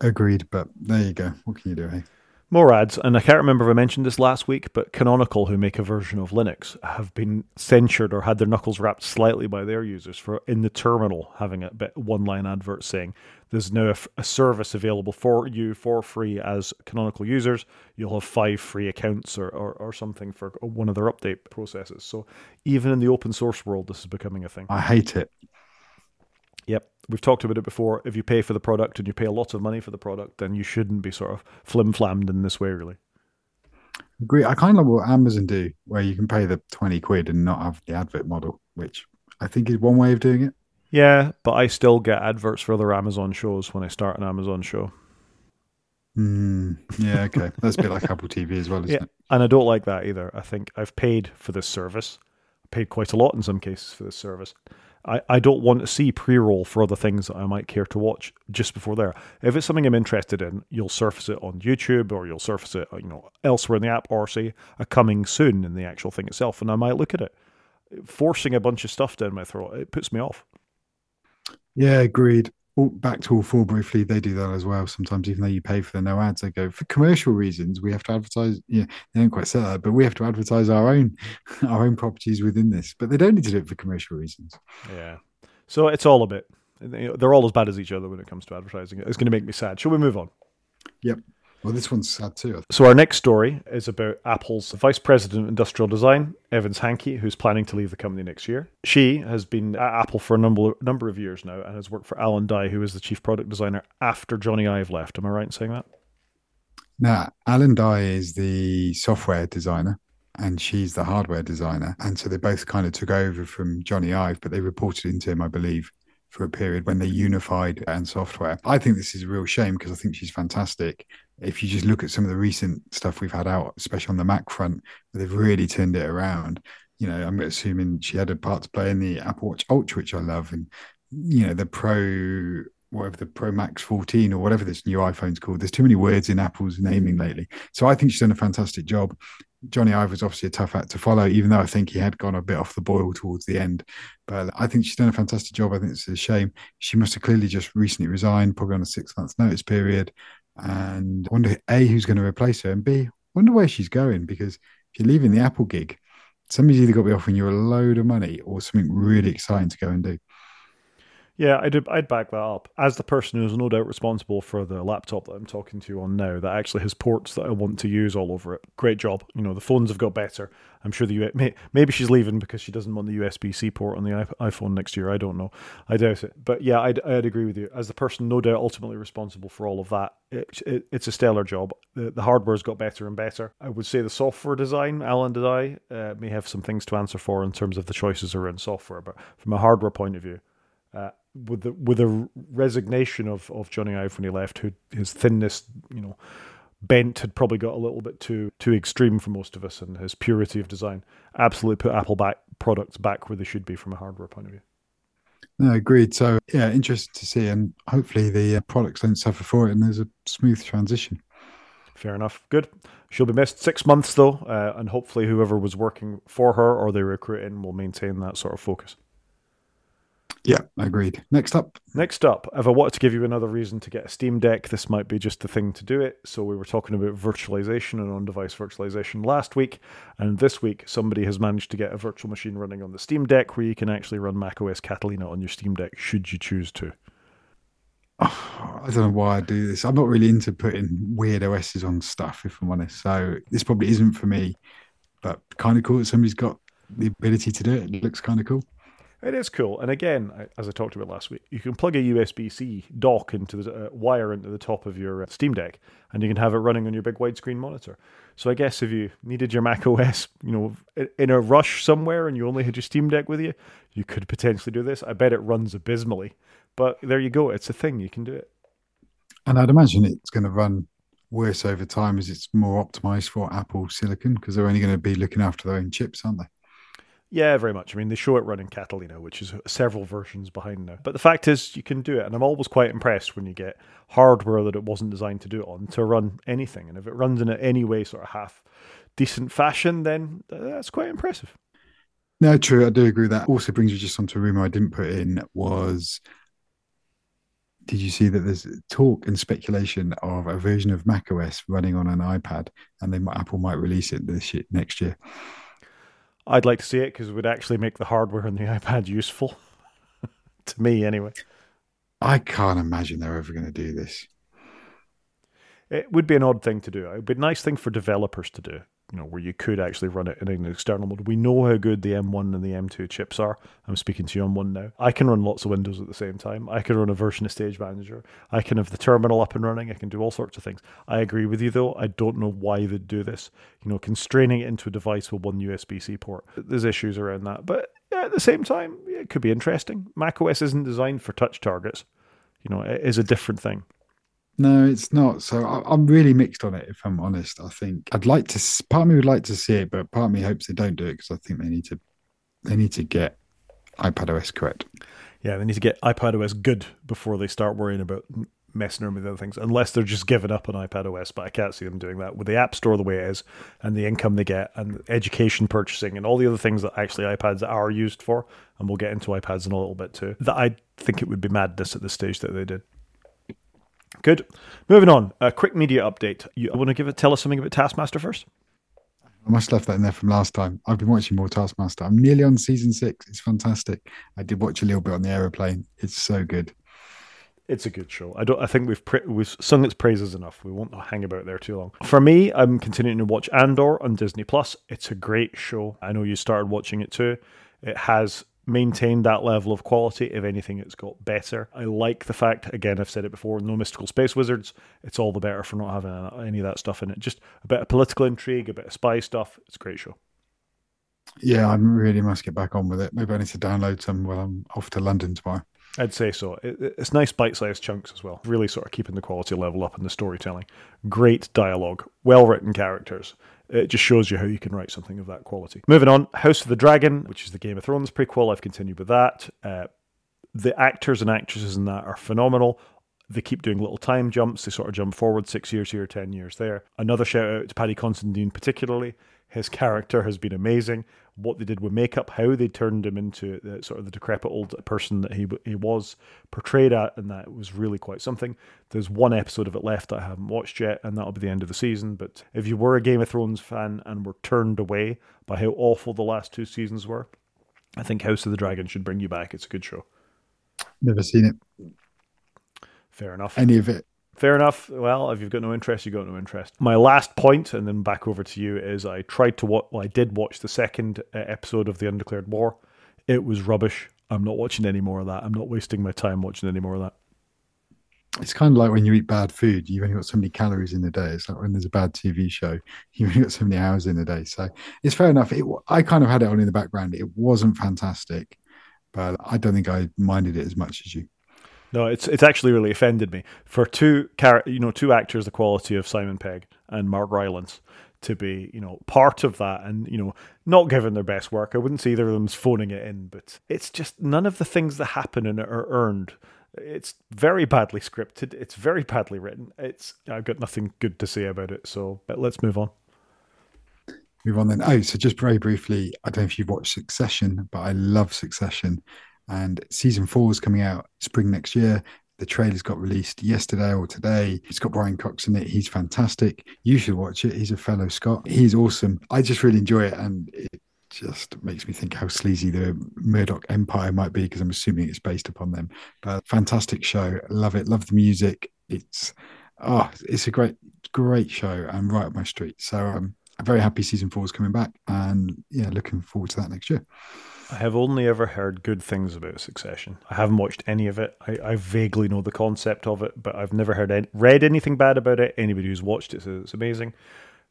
Agreed, but there you go. What can you do, hey? More ads, and I can't remember if I mentioned this last week, but Canonical, who make a version of Linux, have been censured or had their knuckles rapped slightly by their users for in the terminal having a bit one line advert saying there's now a, a service available for you for free as Canonical users. You'll have five free accounts or, or, or something for one of their update processes. So even in the open source world, this is becoming a thing. I hate it. Yep. We've talked about it before. If you pay for the product and you pay a lot of money for the product, then you shouldn't be sort of flim flammed in this way, really. Agree. I kind of like what Amazon do, where you can pay the 20 quid and not have the advert model, which I think is one way of doing it. Yeah, but I still get adverts for other Amazon shows when I start an Amazon show. Mm, yeah, okay. That's a bit like Apple TV as well, isn't yeah, it? And I don't like that either. I think I've paid for this service. I paid quite a lot in some cases for this service. I, I don't want to see pre-roll for other things that I might care to watch just before there. If it's something I'm interested in, you'll surface it on YouTube or you'll surface it, you know, elsewhere in the app or say a coming soon in the actual thing itself, and I might look at it. Forcing a bunch of stuff down my throat, it puts me off. Yeah, agreed back to All4 briefly, they do that as well. Sometimes, even though you pay for the no ads, they go for commercial reasons. We have to advertise. Yeah, they don't quite say that, but we have to advertise our own our own properties within this. But they don't need to do it for commercial reasons. Yeah. So it's all a bit. They're all as bad as each other when it comes to advertising. It's going to make me sad. Shall we move on? Yep. Well, this one's sad too. So our next story is about Apple's Vice President of Industrial Design, Evans Hankey, who's planning to leave the company next year. She has been at Apple for a number number of years now and has worked for Alan Dye, who is the chief product designer after Jony Ive left. Am I right in saying that? Now, Alan Dye is the software designer and she's the hardware designer. And so they both kind of took over from Jony Ive, but they reported into him, I believe, for a period when they unified and software. I think this is a real shame because I think she's fantastic if you just look at some of the recent stuff we've had out, especially on the Mac front, they've really turned it around. You know, I'm assuming she had a part to play in the Apple Watch Ultra, which I love, and you know the Pro, whatever the Pro Max 14 or whatever this new iPhone's called. There's too many words in Apple's naming mm. lately, so I think she's done a fantastic job. Jony Ive was obviously a tough act to follow, even though I think he had gone a bit off the boil towards the end. But I think she's done a fantastic job. I think it's a shame. She must have clearly just recently resigned, probably on a six month notice period. Mm. And wonder A, who's going to replace her, and B, wonder where she's going because if you're leaving the Apple gig, somebody's either got to be offering you a load of money or something really exciting to go and do. Yeah, I'd, I'd back that up. As the person who's no doubt responsible for the laptop that I'm talking to you on now, that actually has ports that I want to use all over it. Great job. You know, the phones have got better. I'm sure the may, maybe she's leaving because she doesn't want the USB C port on the iPhone next year. I don't know. I doubt it. But yeah, I'd, I'd agree with you. As the person no doubt ultimately responsible for all of that, it, it, it's a stellar job. The, the hardware's got better and better. I would say the software design, Alan Dye, uh, may have some things to answer for in terms of the choices around software. But from a hardware point of view, uh, with the with the resignation of of Jony Ive when he left, who his thinness, you know, bent had probably got a little bit too too extreme for most of us, and his purity of design absolutely put Apple back products back where they should be from a hardware point of view. No, agreed. So yeah, interesting to see, and hopefully the uh, products don't suffer for it, and there's a smooth transition. Fair enough. Good. She'll be missed six months though, uh, and hopefully whoever was working for her or they recruit in will maintain that sort of focus. Yeah, agreed. Next up. Next up, if I wanted to give you another reason to get a Steam Deck, this might be just the thing to do it. So we were talking about virtualization and on-device virtualization last week, and this week somebody has managed to get a virtual machine running on the Steam Deck where you can actually run macOS Catalina on your Steam Deck should you choose to. Oh, I don't know why I do this. I'm not really into putting weird OSs on stuff, if I'm honest. So this probably isn't for me, but kind of cool that somebody's got the ability to do it. It looks kind of cool. It is cool, and again, as I talked about last week, you can plug a USB-C dock into the uh, wire into the top of your uh, Steam Deck, and you can have it running on your big widescreen monitor. So I guess if you needed your Mac OS, you know, in a rush somewhere, and you only had your Steam Deck with you, you could potentially do this. I bet it runs abysmally, but there you go. It's a thing you can do it. And I'd imagine it's going to run worse over time as it's more optimized for Apple Silicon because they're only going to be looking after their own chips, aren't they? Yeah, very much. I mean, they show it running Catalina, which is several versions behind now. But the fact is, you can do it. And I'm always quite impressed when you get hardware that it wasn't designed to do it on to run anything. And if it runs in any way, sort of half decent fashion, then that's quite impressive. No, true. I do agree with that. Also brings you just onto a rumor I didn't put in was did you see that there's talk and speculation of a version of macOS running on an iPad and then Apple might release it this year, next year? I'd like to see it because it would actually make the hardware on the iPad useful. to me, anyway. I can't imagine they're ever going to do this. It would be an odd thing to do. It would be a nice thing for developers to do you know, where you could actually run it in an external mode. We know how good the M1 and the M2 chips are. I'm speaking to you on one now. I can run lots of Windows at the same time. I can run a version of Stage Manager. I can have the terminal up and running. I can do all sorts of things. I agree with you though. I don't know why they'd do this. You know, constraining it into a device with one USB C port. There's issues around that. But at the same time, it could be interesting. macOS isn't designed for touch targets. You know, it is a different thing. No, it's not. So I, am really mixed on it. If I'm honest, I think I'd like to. Part of me would like to see it, but part of me hopes they don't do it because I think they need to. They need to get iPad OS correct. Yeah, they need to get iPad OS good before they start worrying about messing around with other things. Unless they're just giving up on iPad OS, but I can't see them doing that with the App Store the way it is, and the income they get, and education purchasing, and all the other things that actually iPads are used for. And we'll get into iPads in a little bit too. That I think it would be madness at the stage that they did. Good. Moving on. A quick media update. You want to give it? Tell us something about Taskmaster first. I must have left that in there from last time. I've been watching more Taskmaster. I'm nearly on season six. It's fantastic. I did watch a little bit on the aeroplane. It's so good. It's a good show. I don't. I think we've we've sung its praises enough. We won't hang about there too long. For me, I'm continuing to watch Andor on Disney Plus. It's a great show. I know you started watching it too. It has maintained that level of quality. If anything, it's got better. I like the fact, again, I've said it before, no mystical space wizards. It's all the better for not having any of that stuff in it. Just a bit of political intrigue, a bit of spy stuff. It's a great show. Yeah, I really must get back on with it. Maybe I need to download some while I'm off to London tomorrow. I'd say so. it's nice bite-sized chunks as well. Really sort of keeping the quality level up in the storytelling. Great dialogue, well-written characters. It just shows you how you can write something of that quality. Moving on, House of the Dragon, which is the Game of Thrones prequel. I've continued with that. Uh, the actors and actresses in that are phenomenal. They keep doing little time jumps. They sort of jump forward six years here, ten years there. Another shout out to Paddy Considine, particularly. His character has been amazing. What they did with makeup, how they turned him into the, sort of the decrepit old person that he he was portrayed at, and that was really quite something. There's one episode of it left that I haven't watched yet, and that'll be the end of the season. But if you were a Game of Thrones fan and were turned away by how awful the last two seasons were, I think House of the Dragon should bring you back. It's a good show. Never seen it. Fair enough. Any of it. Fair enough. Well, if you've got no interest, you've got no interest. My last point, and then back over to you, is I tried to watch, well, I did watch the second uh, episode of The Undeclared War. It was rubbish. I'm not watching any more of that. I'm not wasting my time watching any more of that. It's kind of like when you eat bad food, you've only got so many calories in a day. It's like when there's a bad TV show, you've only got so many hours in a day. So it's fair enough. It, I kind of had it on in the background. It wasn't fantastic, but I don't think I minded it as much as you. No, it's it's actually really offended me for two char- you know two actors the quality of Simon Pegg and Mark Rylance to be you know part of that and you know not given their best work. I wouldn't say either of them's phoning it in, but it's just none of the things that happen in it are earned. It's very badly scripted. It's very badly written. It's I've got nothing good to say about it. So let's move on. Move on then. Oh, so just very briefly, I don't know if you've watched Succession, but I love Succession and season four is coming out spring next year. The trailer's got released yesterday or today. It's got Brian Cox in it. He's fantastic. You should watch it. He's a fellow Scot. He's awesome. I just really enjoy it, and it just makes me think how sleazy the Murdoch Empire might be because I'm assuming it's based upon them. But fantastic show. Love it. Love the music. It's oh, it's a great, great show and right up my street. So um, I'm very happy season four is coming back, and yeah, looking forward to that next year. I have only ever heard good things about Succession. I haven't watched any of it. I, I vaguely know the concept of it, but I've never heard any, read anything bad about it. Anybody who's watched it says it's amazing.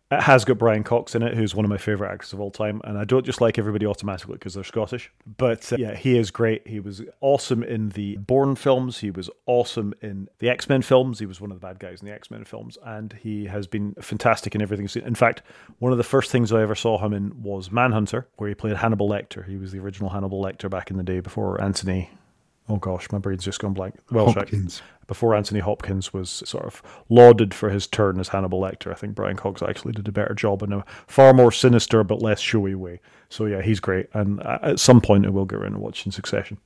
It has got Brian Cox in it, who's one of my favorite actors of all time, and I don't just like everybody automatically because they're Scottish. But uh, yeah, he is great. He was awesome in the Bourne films. He was awesome in the X Men films. He was one of the bad guys in the X Men films, and he has been fantastic in everything. In fact, one of the first things I ever saw him in was Manhunter, where he played Hannibal Lecter. He was the original Hannibal Lecter back in the day before Anthony oh gosh, my brain's just gone blank. Well, Hopkins. Before Anthony Hopkins was sort of lauded for his turn as Hannibal Lecter, I think Brian Cox actually did a better job in a far more sinister but less showy way. So yeah, he's great, and at some point I will get around and watch in Succession.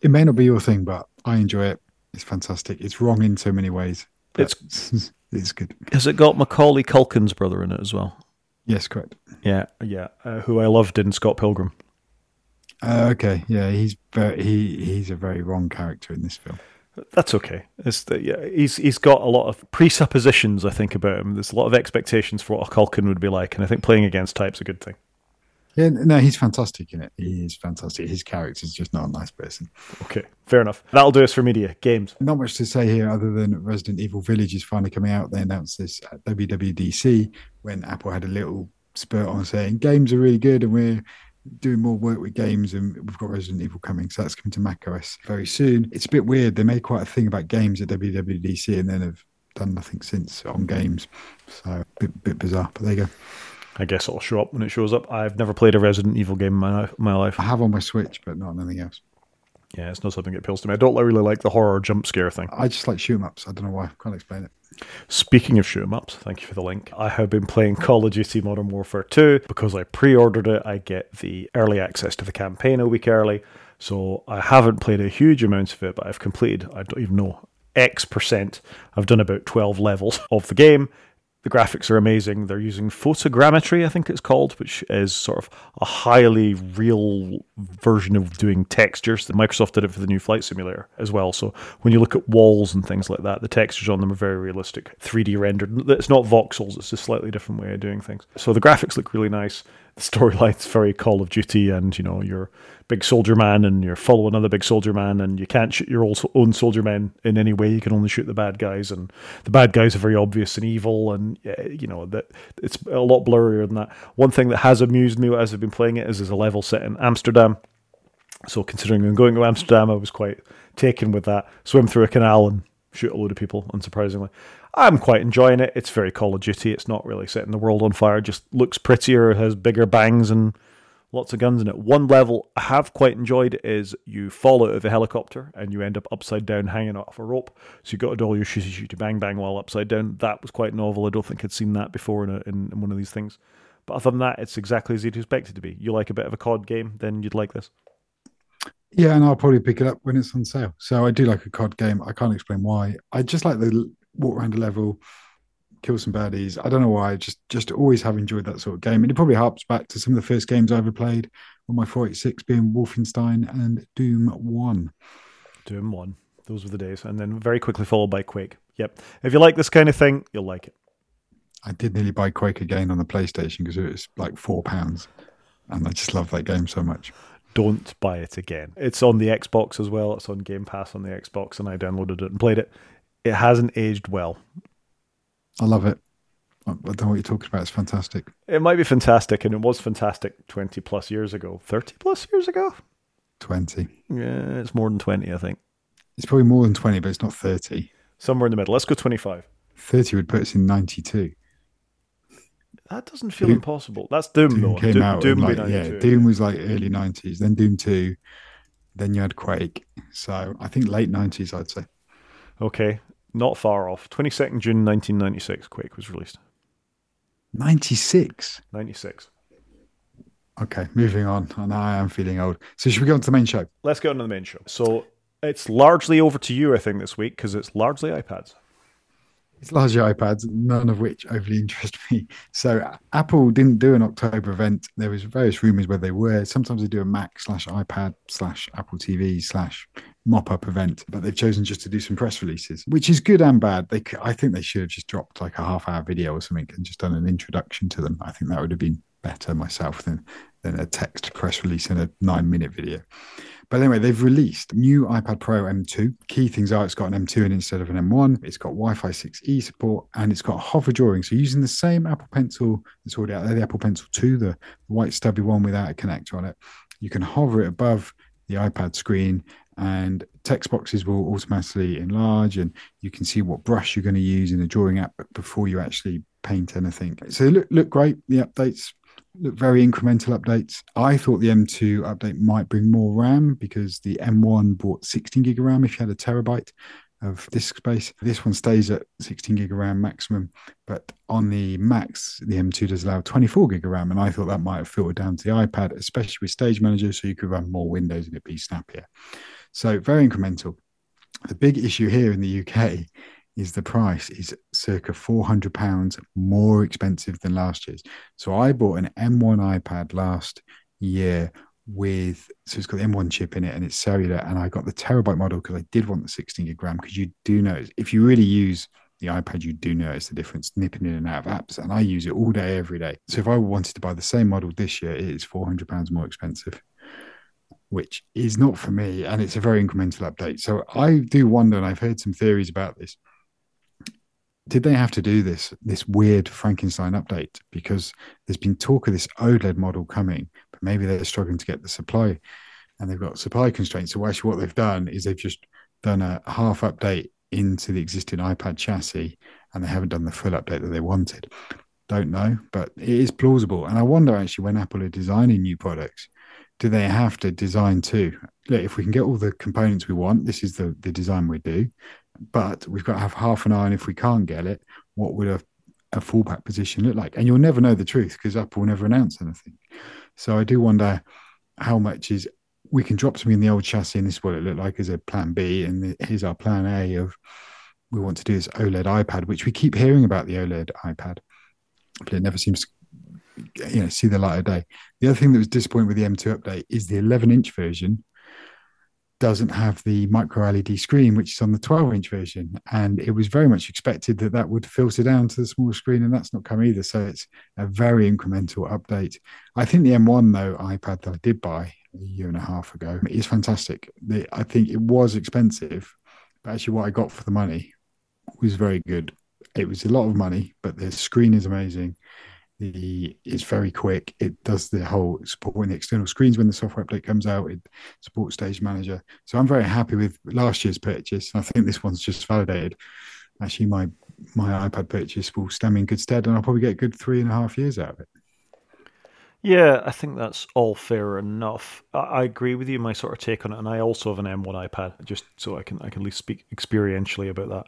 It may not be your thing, but I enjoy it. It's fantastic. It's wrong in so many ways. It's it's good. Has it got Macaulay Culkin's brother in it as well? Yes, correct. Yeah, yeah. Uh, who I loved in Scott Pilgrim. Uh, okay, yeah, he's very he he's a very wrong character in this film. That's okay. It's the, yeah, he's he's got a lot of presuppositions. I think about him. There's a lot of expectations for what a Culkin would be like, and I think playing against type's a good thing. Yeah, no, he's fantastic in it. He is fantastic. His character's just not a nice person. Okay, fair enough. That'll do us for media games. Not much to say here other than Resident Evil Village is finally coming out. They announced this at WWDC when Apple had a little spurt on saying games are really good and we're doing more work with games and we've got Resident Evil coming. So that's coming to Mac OS very soon. It's a bit weird. They made quite a thing about games at WWDC and then have done nothing since on games. So a bit, bit bizarre, but there you go. I guess it'll show up when it shows up. I've never played a Resident Evil game in my, my life. I have on my Switch, but not on anything else. Yeah, it's not something that appeals to me. I don't really like the horror jump scare thing. I just like shoot 'em ups. I don't know why. I can't explain it. Speaking of shoot 'em ups, thank you for the link. I have been playing Call of Duty Modern Warfare 2 because I pre-ordered it. I get the early access to the campaign a week early, so I haven't played a huge amount of it, but I've completed. I don't even know X percent. I've done about 12 levels of the game. The graphics are amazing. They're using photogrammetry, I think it's called, which is sort of a highly real version of doing textures. Microsoft did it for the new flight simulator as well. So when you look at walls and things like that, the textures on them are very realistic, 3D rendered. It's not voxels, it's a slightly different way of doing things. So the graphics look really nice the storyline's very Call of Duty, and you know you're big soldier man, and you're following another big soldier man, and you can't shoot your own soldier men in any way. You can only shoot the bad guys, and the bad guys are very obvious and evil, and you know that it's a lot blurrier than that. One thing that has amused me as I've been playing it is there's a level set in Amsterdam. So considering I'm going to Amsterdam, I was quite taken with that. Swim through a canal and shoot a load of people, unsurprisingly. I'm quite enjoying it. It's very Call of Duty. It's not really setting the world on fire. It just looks prettier, It has bigger bangs and lots of guns in it. One level I have quite enjoyed is you fall out of a helicopter and you end up upside down hanging off a rope. So you've got to do all your shooty shooty bang bang while upside down. That was quite novel. I don't think I'd seen that before in, a, in, in one of these things. But other than that, it's exactly as you'd expect it to be. You like a bit of a COD game, then you'd like this. Yeah, and I'll probably pick it up when it's on sale. So I do like a COD game. I can't explain why. I just like the walk around a level, kill some baddies. I don't know why. Just just always have enjoyed that sort of game, and it probably harps back to some of the first games I ever played on my 486, being Wolfenstein and Doom One. Doom 1. Those were the days. And then very quickly followed by Quake. Yep. If you like this kind of thing, you'll like it. I did nearly buy Quake again on the PlayStation because it was like four pounds, and I just love that game so much. Don't buy it again. It's on the Xbox as well. It's on Game Pass on the Xbox, and I downloaded it and played it. It hasn't aged well. I love it. I don't know what you're talking about. It's fantastic. It might be fantastic, and it was fantastic 20 plus years ago. 30 plus years ago? 20. Yeah, it's more than 20, I think. It's probably more than 20, but it's not 30. Somewhere in the middle. Let's go 25. 30 would put us in 92. That doesn't feel Doom, impossible. That's Doom, Doom though. Came Doom, out Doom like, yeah, Doom was like early 90s, then Doom 2, then you had Quake. So I think late 90s, I'd say. Okay, not far off. 22nd June 1996, Quake was released. 96? 96. Okay, moving on. And I am feeling old. So should we go on to the main show? Let's get on to the main show. So it's largely over to you, I think, this week because it's largely iPads. It's largely iPads, none of which overly interest me. So Apple didn't do an October event. There was various rumors where they were. Sometimes they do a Mac slash iPad slash Apple TV slash mop up event, but they've chosen just to do some press releases, which is good and bad. They, I think they should have just dropped like a half hour video or something and just done an introduction to them. I think that would have been better myself than than a text press release and a nine minute video. But anyway, they've released new iPad Pro M2. Key things are it's got an M2 in instead of an M1. It's got Wi-Fi 6E support and it's got hover drawing. So using the same Apple Pencil that's already out there, the Apple Pencil 2, the white stubby one without a connector on it, you can hover it above the iPad screen and text boxes will automatically enlarge and you can see what brush you're going to use in the drawing app before you actually paint anything. So look look great. The updates look very incremental updates. I thought the M2 update might bring more RAM because the M1 brought 16 gig of RAM if you had a terabyte of disk space. This one stays at 16 gig of RAM maximum, but on the Max, the M2 does allow 24 gig of RAM, and I thought that might have filtered down to the iPad, especially with Stage Manager, so you could run more windows and it'd be snappier. So very incremental. The big issue here in the UK is the price is circa 400 pounds more expensive than last year's. So I bought an M1 iPad last year with so it's got the M1 chip in it and it's cellular and I got the terabyte model because I did want the 16 gig RAM because you do notice if you really use the iPad you do notice the difference nipping in and out of apps and I use it all day every day. So if I wanted to buy the same model this year it is 400 pounds more expensive which is not for me and it's a very incremental update. So I do wonder and I've heard some theories about this did they have to do this this weird Frankenstein update because there's been talk of this OLED model coming, but maybe they're struggling to get the supply, and they've got supply constraints. So actually, what they've done is they've just done a half update into the existing iPad chassis, and they haven't done the full update that they wanted. Don't know, but it is plausible. And I wonder actually when Apple are designing new products, do they have to design too? Look, if we can get all the components we want, this is the, the design we do but we've got to have half an eye on if we can't get it, what would a, a fallback position look like? And you'll never know the truth because Apple will never announce anything. So I do wonder how much is we can drop something in the old chassis and this is what it looked like as a plan B. And here's our plan A of we want to do this OLED iPad, which we keep hearing about the OLED iPad, but it never seems to you know see the light of day. The other thing that was disappointing with the M2 update is the 11 inch version doesn't have the micro LED screen, which is on the 12 inch version. And it was very much expected that that would filter down to the small screen, and that's not come either. So it's a very incremental update. I think the M1, though, iPad that I did buy a year and a half ago is fantastic. The, I think it was expensive, but actually, what I got for the money was very good. It was a lot of money, but the screen is amazing. The, it's very quick. It does the whole support supporting the external screens when the software update comes out. It supports Stage Manager. So I'm very happy with last year's purchase. I think this one's just validated. Actually, my my iPad purchase will stand me in good stead, and I'll probably get good three and a half years out of it. Yeah, I think that's all fair enough. I, agree with you. My sort of take on it, and I also have an M1 iPad, just so I can I can at least speak experientially about that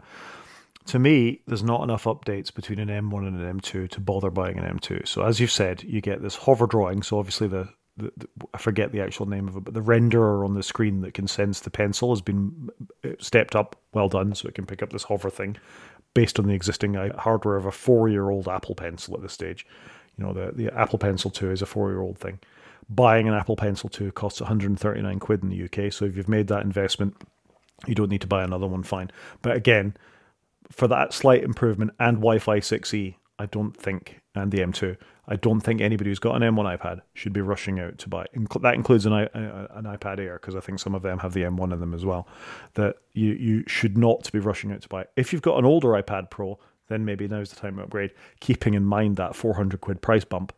to me, there's not enough updates between an M1 and an M2 to bother buying an M2. So as you've said, you get this hover drawing. So obviously the, the, the, I forget the actual name of it, but the renderer on the screen that can sense the pencil has been uh, stepped up. Well done, so it can pick up this hover thing based on the existing hardware of a four-year-old Apple Pencil at this stage. You know, the the Apple Pencil 2 is a four-year-old thing. Buying an Apple Pencil 2 costs 139 quid in the UK. So if you've made that investment You don't need to buy another one, fine. But again, for that slight improvement and Wi-Fi 6E, I don't think, and the M2, I don't think anybody who's got an M1 iPad should be rushing out to buy. That includes an, an iPad Air because I think some of them have the M1 in them as well. That you you should not be rushing out to buy. If you've got an older iPad Pro, then maybe now's the time to upgrade. Keeping in mind that 400 quid price bump,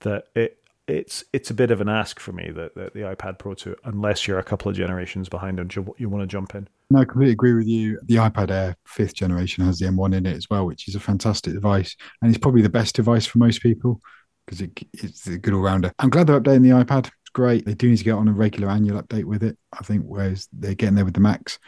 that it it's it's a bit of an ask for me that, the iPad Pro 2, unless you're a couple of generations behind and you, you want to jump in. No, I completely agree with you. The iPad Air fifth generation has the M1 in it as well, which is a fantastic device, and it's probably the best device for most people because it, it's a good all rounder. I'm glad they're updating the iPad. It's great. They do need to get on a regular annual update with it. I think whereas they're getting there with the Macs.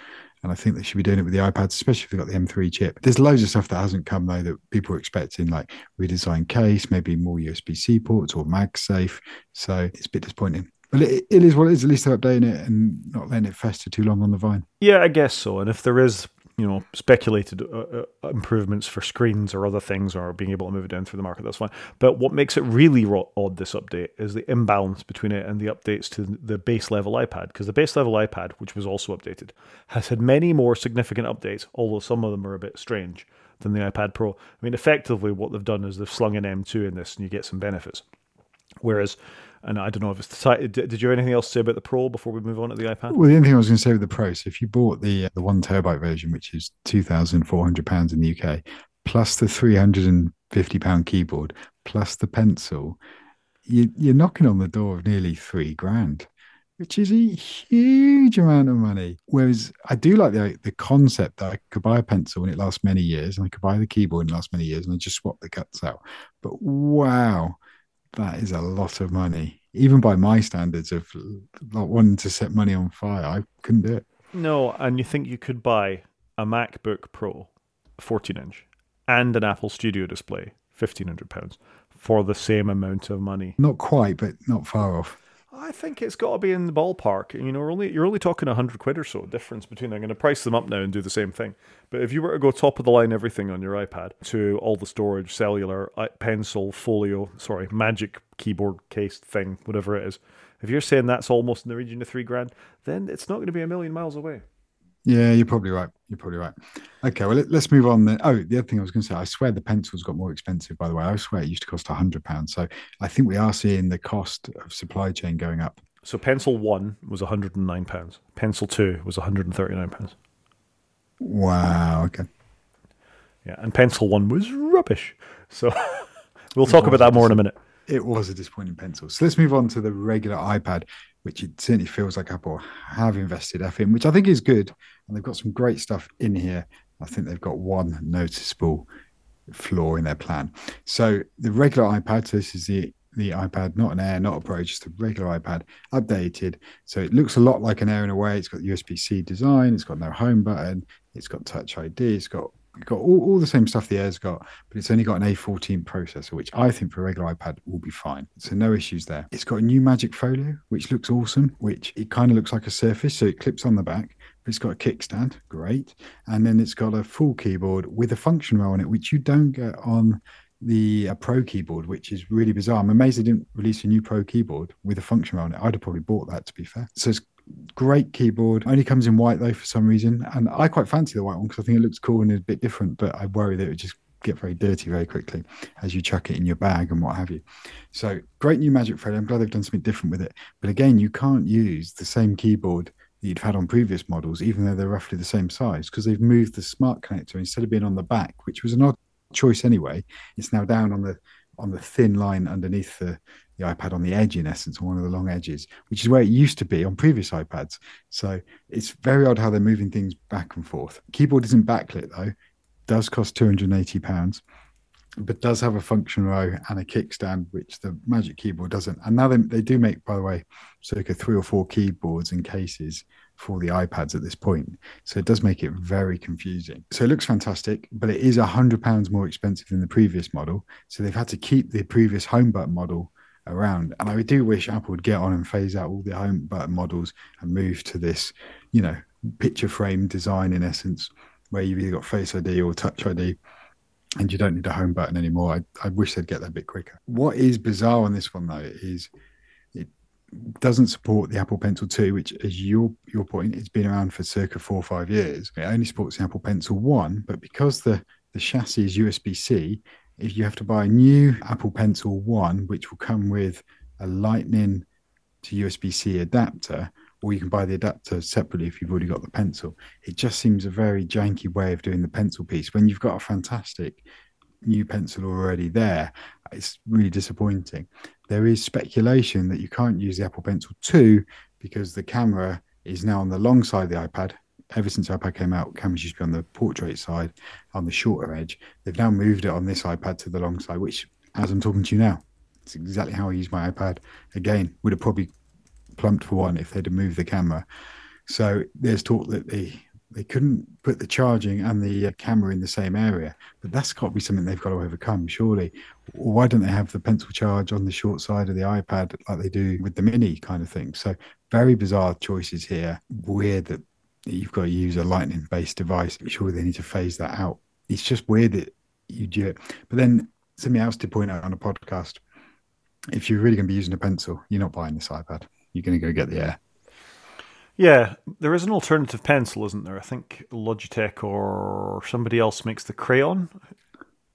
And I think they should be doing it with the iPads, especially if they've got the M3 chip. There's loads of stuff that hasn't come though that people are expecting, like redesigned case, maybe more USB C ports or MagSafe. So it's a bit disappointing. But it, it is what it is. At least they're updating it and not letting it fester too long on the vine. Yeah, I guess so. And if there is you know speculated uh, uh, improvements for screens or other things or being able to move it down through the market that's fine. But what makes it really odd this update is the imbalance between it and the updates to the base level ipad because the base level ipad which was also updated has had many more significant updates although some of them are a bit strange than the ipad pro. I mean effectively what they've done is they've slung an m2 in this and you get some benefits. Whereas and I don't know if it's Did you have anything else to say about the Pro before we move on to the iPad? Well, the only thing I was going to say with the Pro, so if you bought the uh, the one terabyte version, which is two thousand four hundred pounds in the UK, plus the three hundred and fifty pound keyboard, plus the pencil, you, you're knocking on the door of nearly three grand which is a huge amount of money. Whereas I do like the the concept that I could buy a pencil and it lasts many years, and I could buy the keyboard and it lasts many years, and I just swap the guts out. But wow, that is a lot of money. Even by my standards of not wanting to set money on fire, I couldn't do it. No, and you think you could buy a MacBook Pro, 14 inch, and an Apple Studio display, £1,500, for the same amount of money? Not quite, but not far off. I think it's got to be in the ballpark. You know, only you're only talking hundred quid or so difference between. I'm going to price them up now and do the same thing. But if you were to go top of the line everything on your iPad to all the storage, cellular, pencil, folio, sorry, magic keyboard case thing, whatever it is, if you're saying that's almost in the region of three grand, then it's not going to be a million miles away. Yeah, you're probably right. You're probably right. Okay, well, let, us move on then. Oh, the other thing I was going to say, I swear the pencils got more expensive, by the way. I swear it used to cost £100. So I think we are seeing the cost of supply chain going up. So pencil one was £109. Pencil two was £139. Wow. Okay. Yeah, and pencil one was rubbish. So we'll talk about that more in a minute. It was a disappointing pencil. So let's move on to the regular iPad which it certainly feels like Apple have invested F in, which I think is good. And they've got some great stuff in here. I think they've got one noticeable flaw in their plan. So the regular iPad, so this is the the iPad, not an Air, not a Pro, just a regular iPad, updated. So it looks a lot like an Air in a way. It's got USB C design. It's got no home button. It's got Touch ID. It's got got all, all the same stuff the Air's got, but it's only got an A14 processor, which I think for a regular iPad will be fine. So no issues there. It's got a new Magic Folio, which looks awesome, which it kind of looks like a Surface, so it clips on the back. It's got a kickstand, great, and then it's got a full keyboard with a function row on it, which you don't get on the Pro keyboard, which is really bizarre. I'm amazed they didn't release a new Pro keyboard with a function row on it. I'd have probably bought that to be fair. So it's great keyboard. Only comes in white though for some reason, and I quite fancy the white one because I think it looks cool and is a bit different. But I worry that it would just get very dirty very quickly as you chuck it in your bag and what have you. So great new Magic Folio. I'm glad they've done something different with it. But again, you can't use the same keyboard that you'd had on previous models, even though they're roughly the same size, because they've moved the smart connector instead of being on the back, which was an odd choice anyway. It's now down on the on the thin line underneath the the iPad on the edge, in essence, on one of the long edges, which is where it used to be on previous iPads. So it's very odd how they're moving things back and forth. Keyboard isn't backlit though, does cost two hundred and eighty pounds, but does have a function row and a kickstand, which the Magic Keyboard doesn't. And now they, they do make, by the way, circa three or four keyboards and cases for the iPads at this point. So it does make it very confusing. So it looks fantastic, but it is a hundred pounds more expensive than the previous model. So they've had to keep the previous home button model around. And I do wish Apple would get on and phase out all the home button models and move to this, you know, picture frame design in essence, where you've either got Face ID or Touch ID and you don't need a home button anymore. I, I wish they'd get that a bit quicker. What is bizarre on this one though is it doesn't support the Apple Pencil 2, which, as your your point, it's been around for circa four or five years. It only supports the Apple Pencil 1, but because the, the chassis is USB C, if you have to buy a new Apple Pencil 1, which will come with a Lightning to USB C adapter, or you can buy the adapter separately if you've already got the pencil. It just seems a very janky way of doing the pencil piece when you've got a fantastic new pencil already there. It's really disappointing. There is speculation that you can't use the Apple Pencil 2 because the camera is now on the long side of the iPad. Ever since iPad came out, cameras used to be on the portrait side, on the shorter edge. They've now moved it on this iPad to the long side, which, as I'm talking to you now, it's exactly how I use my iPad. Again, would have probably plumped for one if they'd have moved the camera. So there's talk that they they couldn't put the charging and the uh, camera in the same area, but that's got to be something they've got to overcome, surely. Why don't they have the pencil charge on the short side of the iPad like they do with the Mini kind of thing? So very bizarre choices here. Weird that you've got to use a Lightning-based device. Surely they need to phase that out. It's just weird that you do it. But then something else to point out on a podcast: if you're really going to be using a pencil, you're not buying this iPad you're going to go get the Air. Yeah, there is an alternative pencil, isn't there? I think Logitech or somebody else makes the crayon.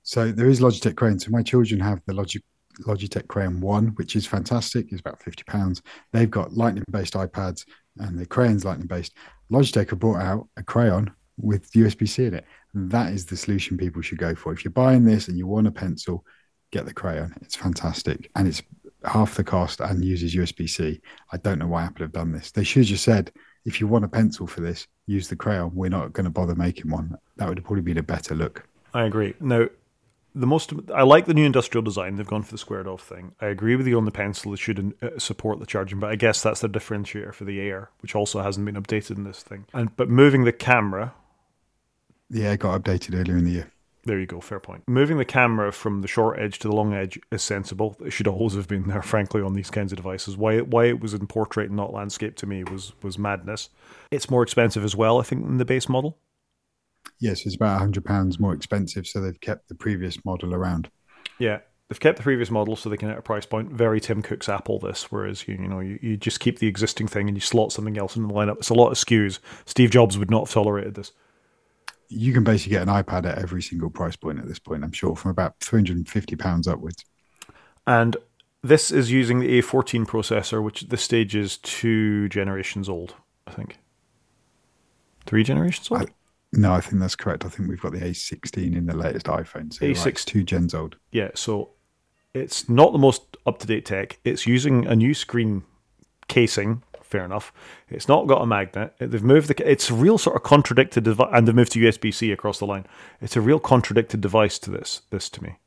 So there is Logitech crayon. So my children have the Logi- Logitech Crayon One, which is fantastic. It's about fifty pounds. They've got lightning-based iPads, and the crayon's lightning-based. Logitech have brought out a crayon with USB-C in it. That is the solution people should go for. If you're buying this and you want a pencil, get the crayon. It's fantastic, and it's half the cost and uses USB C. I don't know why Apple have done this. They should have just said, if you want a pencil for this, use the crayon. We're not going to bother making one. That would have probably been a better look. I agree. Now, the most I like the new industrial design. They've gone for the squared off thing. I agree with you on the pencil. It should uh, support the charging, but I guess that's the differentiator for the Air, which also hasn't been updated in this thing. And but moving the camera, the Air got updated earlier in the year. There you go, fair point. Moving the camera from the short edge to the long edge is sensible. It should always have been there, frankly, on these kinds of devices. Why why it was in portrait and not landscape to me was was madness. It's more expensive as well, I think, than the base model. Yes, it's about hundred pounds more expensive, so they've kept the previous model around. Yeah, they've kept the previous model so they can hit a price point. Very Tim Cook's Apple. This, whereas you you know you, you just keep the existing thing and you slot something else in the lineup. It's a lot of SKUs. Steve Jobs would not have tolerated this you can basically get an iPad at every single price point at this point, I'm sure, from about £350 upwards. And this is using the A14 processor, which at this stage is two generations old, I think. Three generations old? I, no, I think that's correct. I think we've got the A16 in the latest iPhone. So A6, right, two gens old. Yeah, so it's not the most up to date tech. It's using a new screen casing fair enough. It's not got a magnet. They've moved the. It's a real sort of contradicted device, and they've moved to USB C across the line. It's a real contradicted device to this. This to me.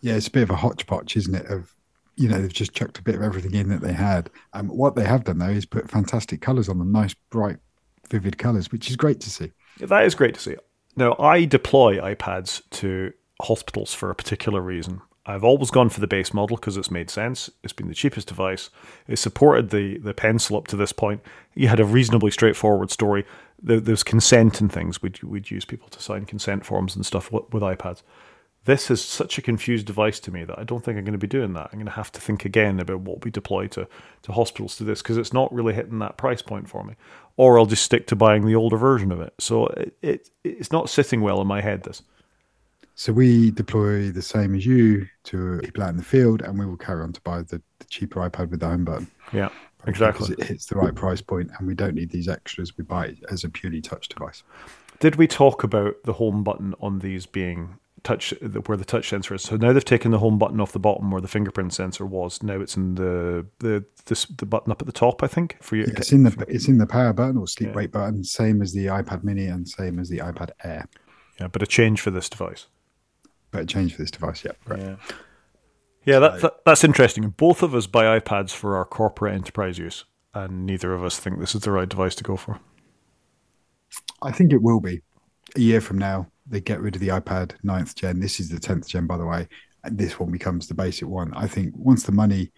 Yeah, it's a bit of a hodgepodge, isn't it? Of you know, they've just chucked a bit of everything in that they had. Um, what they have done though is put fantastic colours on them, nice, bright, vivid colours, which is great to see. That is great to see. Now, I deploy iPads to hospitals for a particular reason. I've always gone for the base model because it's made sense. It's been the cheapest device. It supported the the pencil up to this point. You had a reasonably straightforward story. There, there's consent and things. We'd, we'd use people to sign consent forms and stuff with, with iPads. This is such a confused device to me that I don't think I'm going to be doing that. I'm going to have to think again about what we deploy to, to hospitals to this because it's not really hitting that price point for me. Or I'll just stick to buying the older version of it. So it, it it's not sitting well in my head, this. So we deploy the same as you to people out in the field, and we will carry on to buy the, the cheaper iPad with the home button. Yeah, exactly. Because it hits the right price point, and we don't need these extras. We buy it as a purely touch device. Did we talk about the home button on these being touch where the touch sensor is? So now they've taken the home button off the bottom where the fingerprint sensor was. Now it's in the the this, the button up at the top. I think for you. Yeah, it's in the it's in the power button or sleep yeah. wake button, same as the iPad Mini and same as the iPad Air. Yeah, but a change for this device better change for this device. Yeah, right. Yeah, yeah that, that, that's interesting. Both of us buy iPads for our corporate enterprise use, and neither of us think this is the right device to go for. I think it will be. A year from now, they get rid of the iPad 9th gen. This is the 10th gen, by the way. And this one becomes the basic one. I think once the money,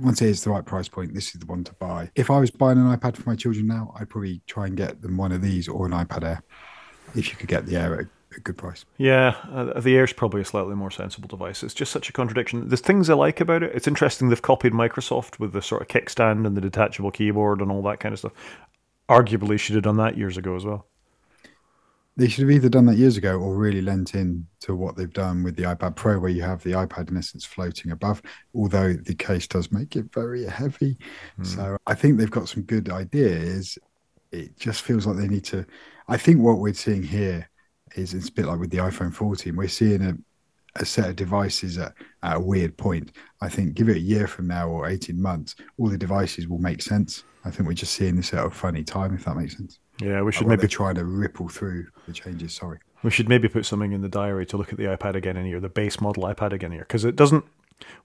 once it is the right price point, this is the one to buy. If I was buying an iPad for my children now, I'd probably try and get them one of these or an iPad Air if you could get the Air at a good price. Yeah, uh, the Air's probably a slightly more sensible device. It's just such a contradiction. There's things I like about it. It's interesting they've copied Microsoft with the sort of kickstand and the detachable keyboard and all that kind of stuff. Arguably, should have done that years ago as well. They should have either done that years ago or really lent in to what they've done with the iPad Pro, where you have the iPad in essence floating above, although the case does make it very heavy. Mm. So I think they've got some good ideas. It just feels like they need to. I think what we're seeing here is it's a bit like with the iPhone 14. We're seeing a, a set of devices at, at a weird point. I think give it a year from now or 18 months, all the devices will make sense. I think we're just seeing this at a funny time, if that makes sense. Yeah, we should maybe try to ripple through the changes. Sorry, we should maybe put something in the diary to look at the iPad again in here, the base model iPad again here, because it doesn't,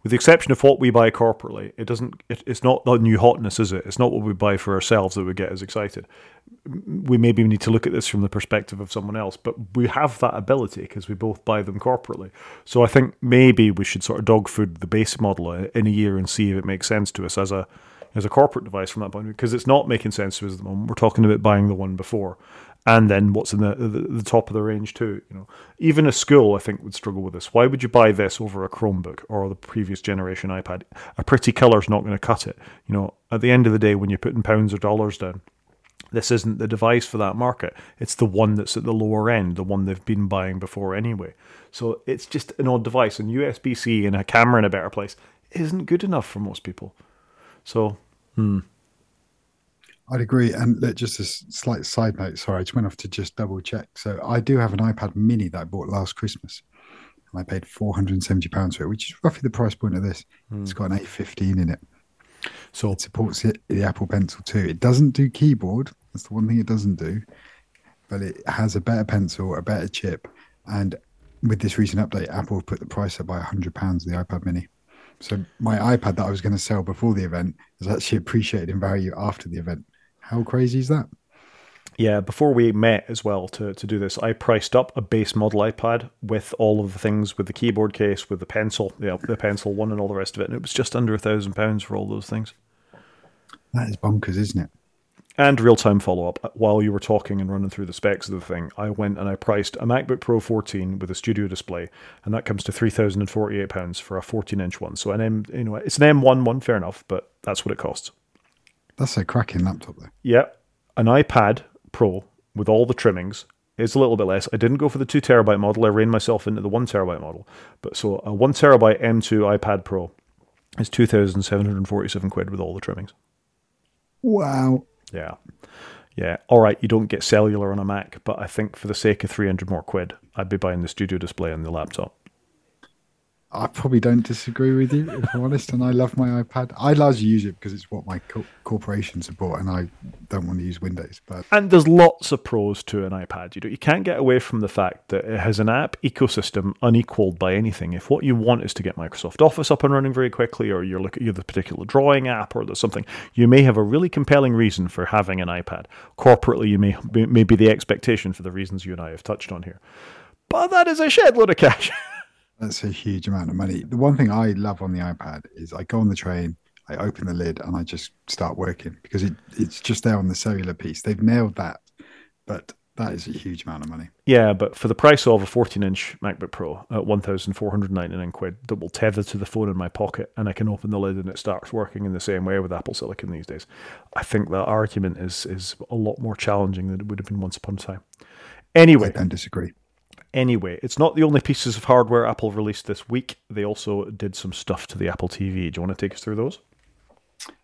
with the exception of what we buy corporately, it doesn't. It, it's not the new hotness, is it? It's not what we buy for ourselves that we get as excited. We maybe need to look at this from the perspective of someone else, but we have that ability because we both buy them corporately. So I think maybe we should sort of dog food the base model in a year and see if it makes sense to us as a as a corporate device from that point of view because it's not making sense to us at the moment. We're talking about buying the one before, and then what's in the, the, the top of the range too. You know, even a school I think would struggle with this. Why would you buy this over a Chromebook or the previous generation iPad? A pretty color's not going to cut it. You know, at the end of the day, when you're putting pounds or dollars down. This isn't the device for that market. It's the one that's at the lower end, the one they've been buying before anyway. So it's just an odd device, and USB C and a camera in a better place isn't good enough for most people. So, hmm. I'd agree. And just a slight side note, sorry, I just went off to just double check. So I do have an iPad mini that I bought last Christmas. And I paid £470 for it, which is roughly the price point of this. Hmm. It's got an A15 in it. So it supports it, the Apple Pencil too. It doesn't do keyboard. That's the one thing it doesn't do. But it has a better pencil, a better chip. And with this recent update, Apple put the price up by £100, the iPad mini. So my iPad that I was going to sell before the event is actually appreciated in value after the event. How crazy is that? Yeah, before we met as well to, to do this, I priced up a base model iPad with all of the things with the keyboard case, with the pencil, the, the pencil one, and all the rest of it. And it was just under a thousand pounds for all those things. That is bonkers, isn't it? And real time follow up. While you were talking and running through the specs of the thing, I went and I priced a MacBook Pro 14 with a studio display, and that comes to three thousand and forty eight pounds for a 14 inch one. So an M, you know, it's an M1 one, fair enough, but that's what it costs. That's a cracking laptop, though. Yeah, an iPad Pro with all the trimmings is a little bit less. I didn't go for the two terabyte model. I reined myself into the one terabyte model, but so a one terabyte M2 iPad Pro is two thousand seven hundred forty seven quid with all the trimmings. Wow. Yeah. Yeah. All right, you don't get cellular on a Mac, but I think for the sake of 300 more quid, I'd be buying the studio display on the laptop. I probably don't disagree with you, if I'm honest. And I love my iPad. I largely use it because it's what my co- corporation support, and I don't want to use Windows. But and there's lots of pros to an iPad. You know, you can't get away from the fact that it has an app ecosystem unequaled by anything. If what you want is to get Microsoft Office up and running very quickly, or you're looking at the particular drawing app, or there's something, you may have a really compelling reason for having an iPad. Corporately, you may may be the expectation for the reasons you and I have touched on here. But that is a shed load of cash. That's a huge amount of money. The one thing I love on the iPad is I go on the train, I open the lid, and I just start working because it, it's just there on the cellular piece. They've nailed that, but that is a huge amount of money. Yeah, but for the price of a 14 inch MacBook Pro at 1,499 quid that will tether to the phone in my pocket and I can open the lid and it starts working in the same way with Apple Silicon these days, I think that argument is, is a lot more challenging than it would have been once upon a time. Anyway, I don't disagree anyway. It's not the only pieces of hardware Apple released this week. They also did some stuff to the Apple TV. Do you want to take us through those?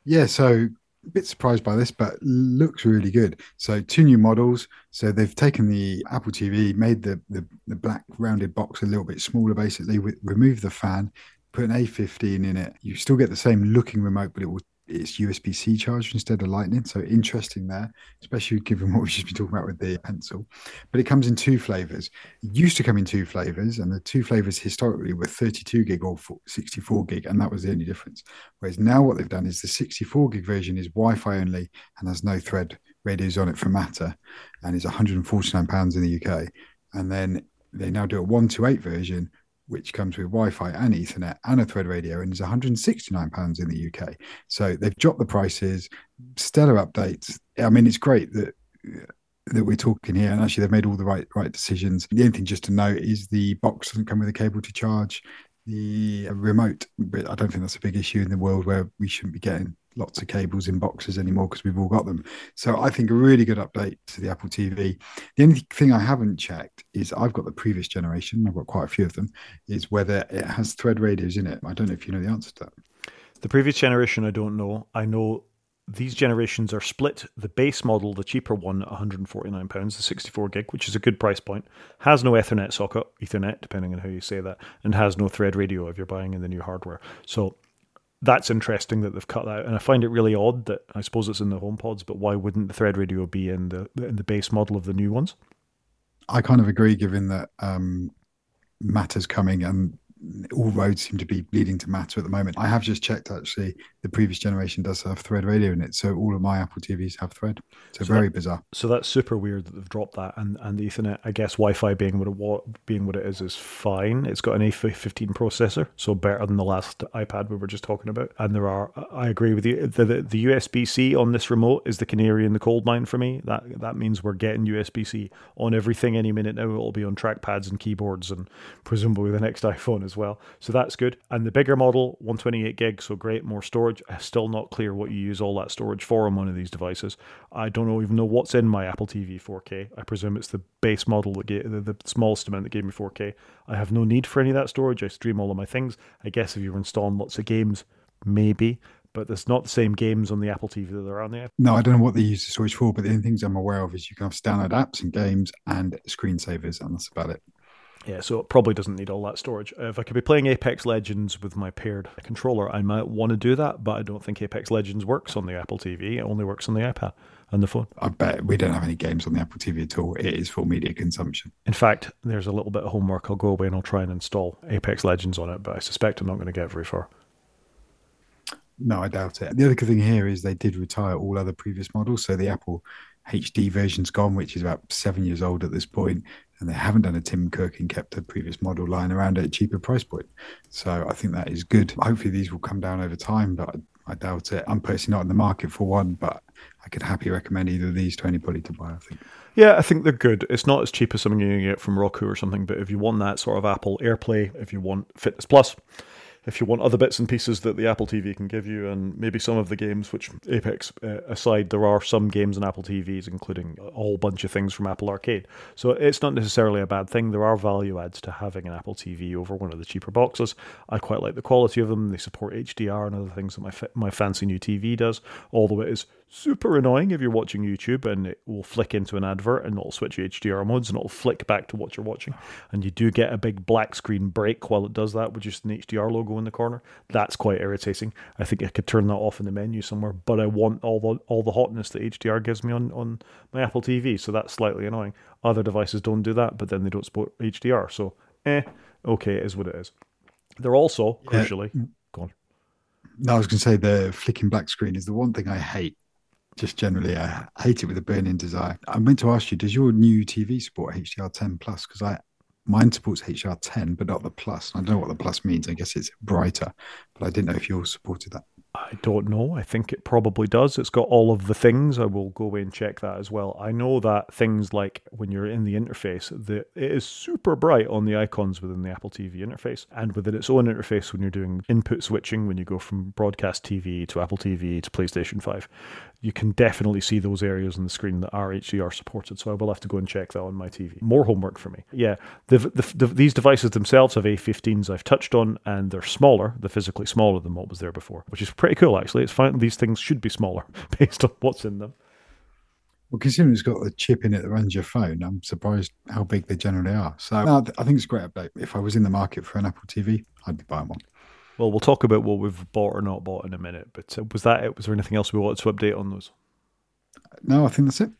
Yeah, so a bit surprised by this, but looks really good. So two new models. So they've taken the Apple TV, made the the, the black rounded box a little bit smaller, basically, removed the fan, put an A15 in it. You still get the same looking remote, but it will it's USB C charged instead of Lightning. So interesting there, especially given what we've just been talking about with the pencil. But it comes in two flavors. It used to come in two flavors, and the two flavors historically were 32 gig or 64 gig, and that was the only difference. Whereas now what they've done is the 64 gig version is Wi Fi only and has no thread radios on it for Matter, and is 149 pounds in the UK. And then they now do a 128 version which comes with Wi-Fi and Ethernet and a Thread radio, and is 169 pounds in the UK. So they've dropped the prices. Stellar updates. I mean, it's great that that we're talking here, and actually they've made all the right right decisions. The only thing just to note is the box doesn't come with a cable to charge the remote, but I don't think that's a big issue in the world where we shouldn't be getting lots of cables in boxes anymore because we've all got them. So I think a really good update to the Apple TV. The only thing I haven't checked is I've got the previous generation, I've got quite a few of them, is whether it has thread radios in it. I don't know if you know the answer to that. The previous generation, I don't know. I know these generations are split. The base model, the cheaper one, £149, the 64 gig, which is a good price point, has no Ethernet socket, Ethernet, depending on how you say that, and has no thread radio if you're buying in the new hardware. So that's interesting that they've cut that out. And I find it really odd that I suppose it's in the HomePods, but why wouldn't the thread radio be in the in the base model of the new ones? I kind of agree, given that um, Matter's coming and all roads seem to be leading to Matter at the moment. I have just checked actually, the previous generation does have Thread radio in it, so all of my Apple TVs have Thread. So, so very that, bizarre. So that's super weird that they've dropped that, and and the Ethernet, I guess Wi-Fi being what it being what it is is fine. It's got an A15 processor, so better than the last iPad we were just talking about. And there are, I agree with you, the the, the USB-C on this remote is the canary in the coal mine for me. That that means we're getting USB-C on everything any minute now. It'll be on trackpads and keyboards, and presumably the next iPhone as well. So that's good. And the bigger model, 128 gig, so great, more storage. Still not clear what you use all that storage for on one of these devices. I don't know, even know what's in my Apple TV 4K. I presume it's the base model that gave the, the smallest amount that gave me 4K. I have no need for any of that storage. I stream all of my things. I guess if you were installing lots of games, maybe but there's not the same games on the Apple TV that are on there. No, I don't know what they use the storage for, but the only things I'm aware of is you can have download apps and games and screensavers, and that's about it. Yeah, so it probably doesn't need all that storage. If I could be playing Apex Legends with my paired controller, I might want to do that, but I don't think Apex Legends works on the Apple TV. It only works on the iPad and the phone. I bet we don't have any games on the Apple TV at all. It is for media consumption. In fact, there's a little bit of homework. I'll go away and I'll try and install Apex Legends on it, but I suspect I'm not going to get very far. No, I doubt it. The other good thing here is they did retire all other previous models. So the Apple HD version's gone, which is about seven years old at this point, and they haven't done a Tim Cook and kept the previous model line around at a cheaper price point. So I think that is good. Hopefully these will come down over time, but I, I doubt it. I'm personally not in the market for one, but I could happily recommend either of these to anybody to buy. I think. Yeah, I think they're good. It's not as cheap as something you can get from Roku or something, but if you want that sort of Apple AirPlay, if you want Fitness Plus, if you want other bits and pieces that the Apple TV can give you, and maybe some of the games, which Apex uh, aside, there are some games on Apple TVs, including a whole bunch of things from Apple Arcade. So it's not necessarily a bad thing. There are value adds to having an Apple TV over one of the cheaper boxes. I quite like the quality of them. They support HDR and other things that my fa- my fancy new TV does. Although it is super annoying if you're watching YouTube and it will flick into an advert and it'll switch HDR modes and it'll flick back to what you're watching. And you do get a big black screen break while it does that with just an HDR logo in the corner. That's quite irritating. I think I could turn that off in the menu somewhere, but I want all the all the hotness that HDR gives me on, on my Apple TV, so that's slightly annoying. Other devices don't do that, but then they don't support HDR. So eh, okay, it is what it is. They're also, crucially, yeah. go on. No, I was going to say the flicking black screen is the one thing I hate just generally, I hate it with a burning desire. I meant to ask you, does your new TV support HDR10 plus? Because I mine supports HDR10, but not the plus. I don't know what the plus means. I guess it's brighter, but I didn't know if yours supported that. I don't know. I think it probably does. It's got all of the things. I will go away and check that as well. I know that things like when you're in the interface, the, it is super bright on the icons within the Apple TV interface and within its own interface when you're doing input switching, when you go from broadcast TV to Apple TV to PlayStation 5 you can definitely see those areas on the screen that are HDR supported. So I will have to go and check that on my TV. More homework for me. Yeah, the, the, the, these devices themselves have A15s I've touched on, and they're smaller. They're physically smaller than what was there before, which is pretty cool actually. It's fine. These things should be smaller based on what's in them. Well, considering it's got a chip in it that runs your phone, I'm surprised how big they generally are. So no, I think it's a great update. If I was in the market for an Apple TV, I'd be buying one. Well, we'll talk about what we've bought or not bought in a minute. But uh, was that it? Was there anything else we wanted to update on those? No, I think that's it.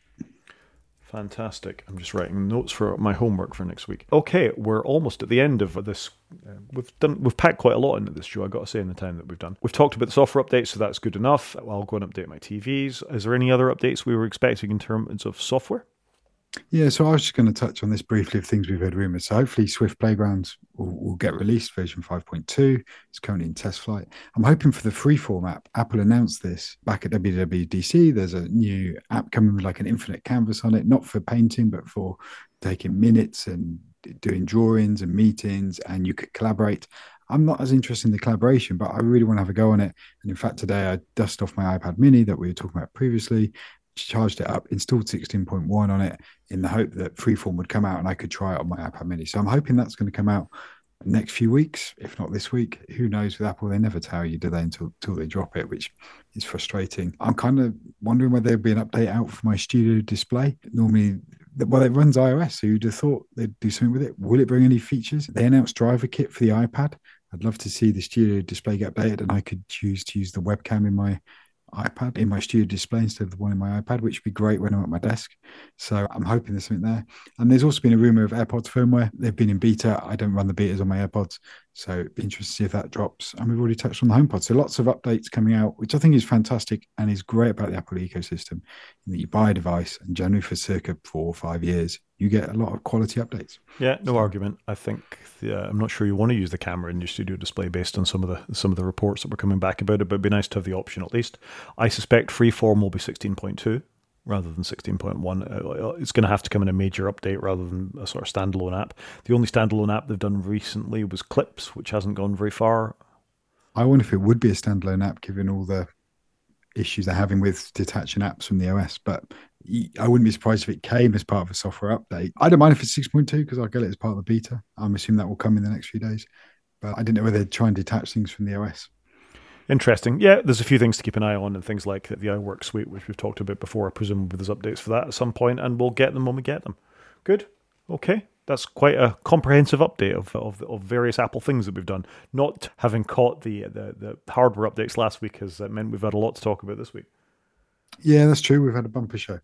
Fantastic. I'm just writing notes for my homework for next week. Okay, we're almost at the end of this. Uh, we've done. We've packed quite a lot into this show. I got to say, in the time that we've done, we've talked about the software updates, so that's good enough. I'll go and update my TVs. Is there any other updates we were expecting in terms of software? Yeah, so I was just going to touch on this briefly of things we've heard rumors. So hopefully Swift Playgrounds will, will, get released version 5.2. It's currently in TestFlight. I'm hoping for the freeform app. Apple announced this back at WWDC. There's a new app coming with like an infinite canvas on it, not for painting, but for taking minutes and doing drawings and meetings, and you could collaborate. I'm not as interested in the collaboration, but I really want to have a go on it. And in fact, today I dust off my iPad mini that we were talking about previously, charged it up, installed 16.1 on it in the hope that Freeform would come out and I could try it on my iPad mini. So I'm hoping that's going to come out next few weeks, if not this week. Who knows with Apple? They never tell you, do they, until, until they drop it, which is frustrating. I'm kind of wondering whether there'll be an update out for my studio display. Normally, well, it runs iOS, so you'd have thought they'd do something with it. Will it bring any features? They announced DriverKit for the iPad. I'd love to see the studio display get updated and I could choose to use the webcam in my iPad in my studio display instead of the one in my iPad, which would be great when I'm at my desk. So I'm hoping there's something there. And there's also been a rumor of AirPods firmware. They've been in beta. I don't run the betas on my AirPods. So interesting to see if that drops. And we've already touched on the HomePod. So lots of updates coming out, which I think is fantastic and is great about the Apple ecosystem. that you buy a device and generally for circa four or five years, you get a lot of quality updates. Yeah, no argument. I think the, uh, I'm not sure you want to use the camera in your studio display based on some of the some of the reports that were coming back about it, but it'd be nice to have the option at least. I suspect Freeform will be 16.2 rather than 16.1. Uh, it's going to have to come in a major update rather than a sort of standalone app. The only standalone app they've done recently was Clips, which hasn't gone very far. I wonder if it would be a standalone app given all the issues they're having with detaching apps from the OS. But I wouldn't be surprised if it came as part of a software update. I don't mind if it's 6.2 because I'll get it as part of the beta. I'm assuming that will come in the next few days. But I didn't know whether they'd try and detach things from the OS. Interesting. Yeah, there's a few things to keep an eye on, and things like the iWork suite, which we've talked about before. I Presumably, there's updates for that at some point, and we'll get them when we get them. Good. Okay. That's quite a comprehensive update of, of, of various Apple things that we've done. Not having caught the, the, the hardware updates last week has uh, meant we've had a lot to talk about this week. Yeah, that's true. We've had a bumper show.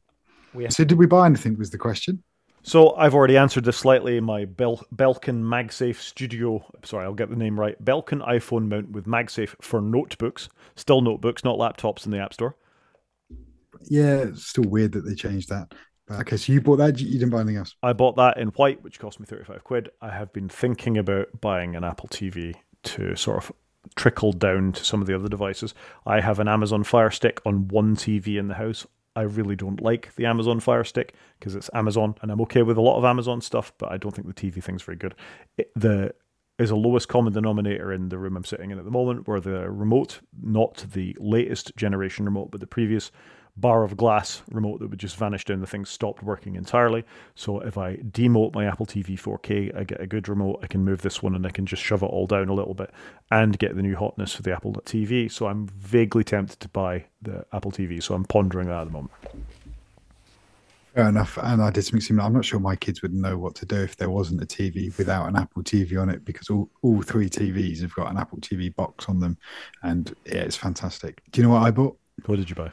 We so, did we buy anything? Was the question. So I've already answered this slightly. My Bel- Belkin MagSafe Studio, sorry, I'll get the name right. Belkin iPhone mount with MagSafe for notebooks, still notebooks, not laptops in the App Store. Yeah, it's still weird that they changed that. But, okay, so you bought that. You didn't buy anything else. I bought that in white, which cost me thirty-five quid. I have been thinking about buying an Apple TV to sort of trickle down to some of the other devices. I have an Amazon Fire Stick on one TV in the house. I really don't like the Amazon Fire Stick because it's Amazon, and I'm okay with a lot of Amazon stuff, but I don't think the TV thing's very good. It, the is a lowest common denominator in the room I'm sitting in at the moment, where the remote, not the latest generation remote, but the previous bar of glass remote that would just vanish down the thing stopped working entirely. So if I demote my Apple TV 4K, I get a good remote. I can move this one and I can just shove it all down a little bit and get the new hotness for the Apple TV. So I'm vaguely tempted to buy the Apple TV. So I'm pondering that at the moment. Fair enough. And I did something similar. I'm not sure my kids would know what to do if there wasn't a TV without an Apple TV on it because all, all three TVs have got an Apple TV box on them. And yeah, it's fantastic. Do you know what I bought? What did you buy?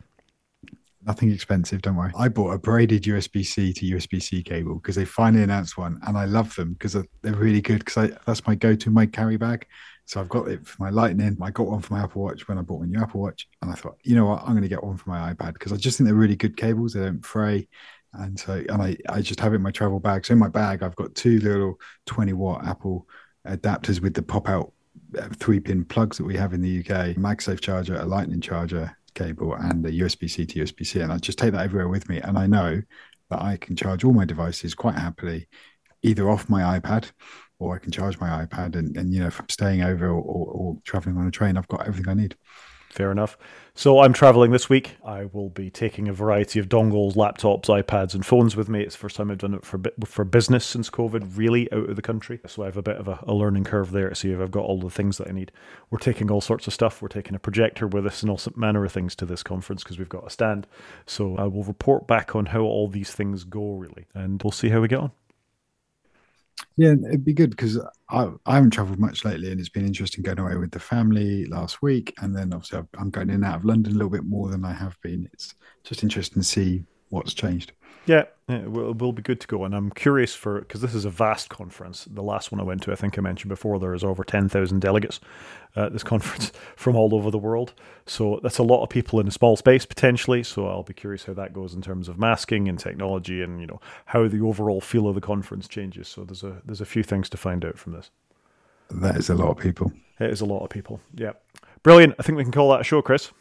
Nothing expensive, don't worry. I bought a braided USB C to USB C cable because they finally announced one, and I love them because they're really good. Because that's my go-to my carry bag. So I've got it for my Lightning. I got one for my Apple Watch when I bought my new Apple Watch, and I thought, you know what, I'm going to get one for my iPad because I just think they're really good cables. They don't fray, and so and I I just have it in my travel bag. So in my bag, I've got two little 20 watt Apple adapters with the pop out uh, three pin plugs that we have in the UK, MagSafe charger, a Lightning charger, cable and a USB C to USB C. And I just take that everywhere with me. And I know that I can charge all my devices quite happily, either off my iPad or I can charge my iPad. And, and you know, if I'm staying over or, or, or traveling on a train, I've got everything I need. Fair enough. So I'm traveling this week. I will be taking a variety of dongles, laptops, iPads, and phones with me. It's the first time I've done it for for business since COVID, really out of the country. So I have a bit of a, a, learning curve there to see if I've got all the things that I need. We're taking all sorts of stuff. We're taking a projector with us and all manner of things to this conference because we've got a stand. So I will report back on how all these things go, really, and we'll see how we get on. Yeah, it'd be good because I, I haven't traveled much lately, and it's been interesting going away with the family last week, and then obviously I'm going in and out of London a little bit more than I have been. It's just interesting to see what's changed. Yeah, it will, will be good to go. And I'm curious for, because this is a vast conference. The last one I went to, I think I mentioned before, there is over 10,000 delegates uh, at this conference from all over the world. So that's a lot of people in a small space potentially. So I'll be curious how that goes in terms of masking and technology and, you know, how the overall feel of the conference changes. So there's a, there's a few things to find out from this. That is a lot of people. It is a lot of people. Yeah. Brilliant. I think we can call that a show, Chris.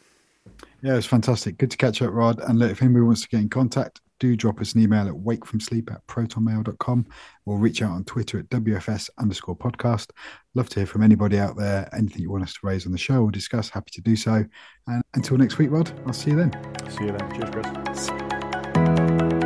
Yeah, it's fantastic. Good to catch up, Rod. And look, if anybody wants to get in contact, do drop us an email at wakefromsleep at protonmail.com or reach out on Twitter at WFS underscore podcast. Love to hear from anybody out there. Anything you want us to raise on the show or discuss, happy to do so. And until next week, Rod, I'll see you then. See you then. Cheers, Chris.